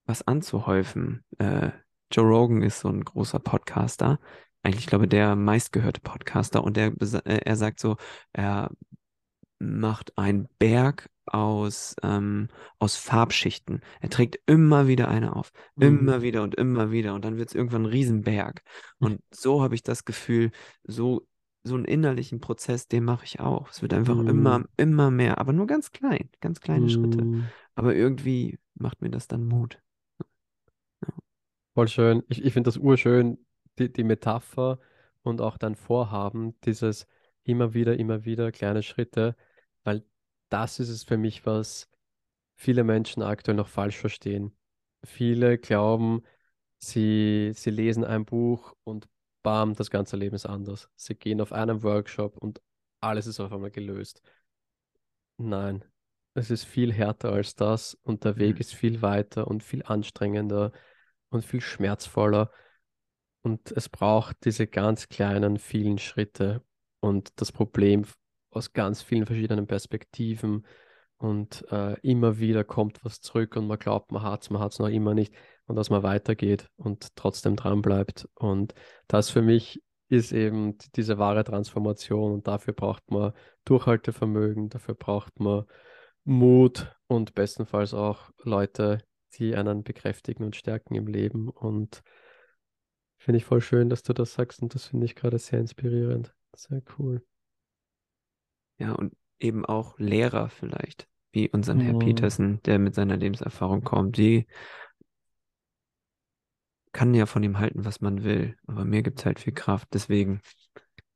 was anzuhäufen. Äh, Joe Rogan ist so ein großer Podcaster. Eigentlich, glaube der meistgehörte Podcaster. Und der, äh, er sagt so, er macht einen Berg aus, ähm, aus Farbschichten. Er trägt immer wieder eine auf. Mhm. Immer wieder und immer wieder. Und dann wird es irgendwann ein Riesenberg. Und so habe ich das Gefühl, so, so einen innerlichen Prozess, den mache ich auch. Es wird einfach mhm. immer, immer mehr, aber nur ganz klein, ganz kleine mhm. Schritte. Aber irgendwie macht mir das dann Mut. Voll schön. Ich, ich finde das urschön, die, die Metapher und auch dein Vorhaben, dieses immer wieder, immer wieder kleine Schritte, weil das ist es für mich, was viele Menschen aktuell noch falsch verstehen. Viele glauben, sie, sie lesen ein Buch und bam, das ganze Leben ist anders. Sie gehen auf einen Workshop und alles ist auf einmal gelöst. Nein, es ist viel härter als das und der Weg mhm. ist viel weiter und viel anstrengender und viel schmerzvoller. Und es braucht diese ganz kleinen, vielen Schritte und das Problem aus ganz vielen verschiedenen Perspektiven. Und äh, immer wieder kommt was zurück und man glaubt, man hat es, man hat es noch immer nicht. Und dass man weitergeht und trotzdem dran bleibt. Und das für mich ist eben diese wahre Transformation. Und dafür braucht man Durchhaltevermögen, dafür braucht man Mut und bestenfalls auch Leute, die einen bekräftigen und stärken im Leben. Und finde ich voll schön, dass du das sagst und das finde ich gerade sehr inspirierend. Sehr cool. Ja, und eben auch Lehrer vielleicht, wie unseren Herr mhm. Petersen, der mit seiner Lebenserfahrung kommt. Die kann ja von ihm halten, was man will, aber mir gibt es halt viel Kraft. Deswegen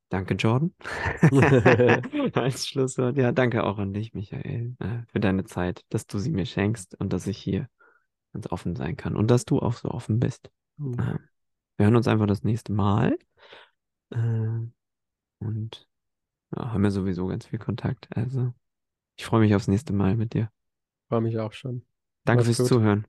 danke, Jordan. Als Schlusswort. Ja, danke auch an dich, Michael, äh, für deine Zeit, dass du sie mir schenkst und dass ich hier ganz offen sein kann und dass du auch so offen bist. Mhm. Äh, wir hören uns einfach das nächste Mal. Äh, und ja, haben ja sowieso ganz viel Kontakt. Also ich freue mich aufs nächste Mal mit dir. Freue mich auch schon. Danke Mach's fürs gut. Zuhören.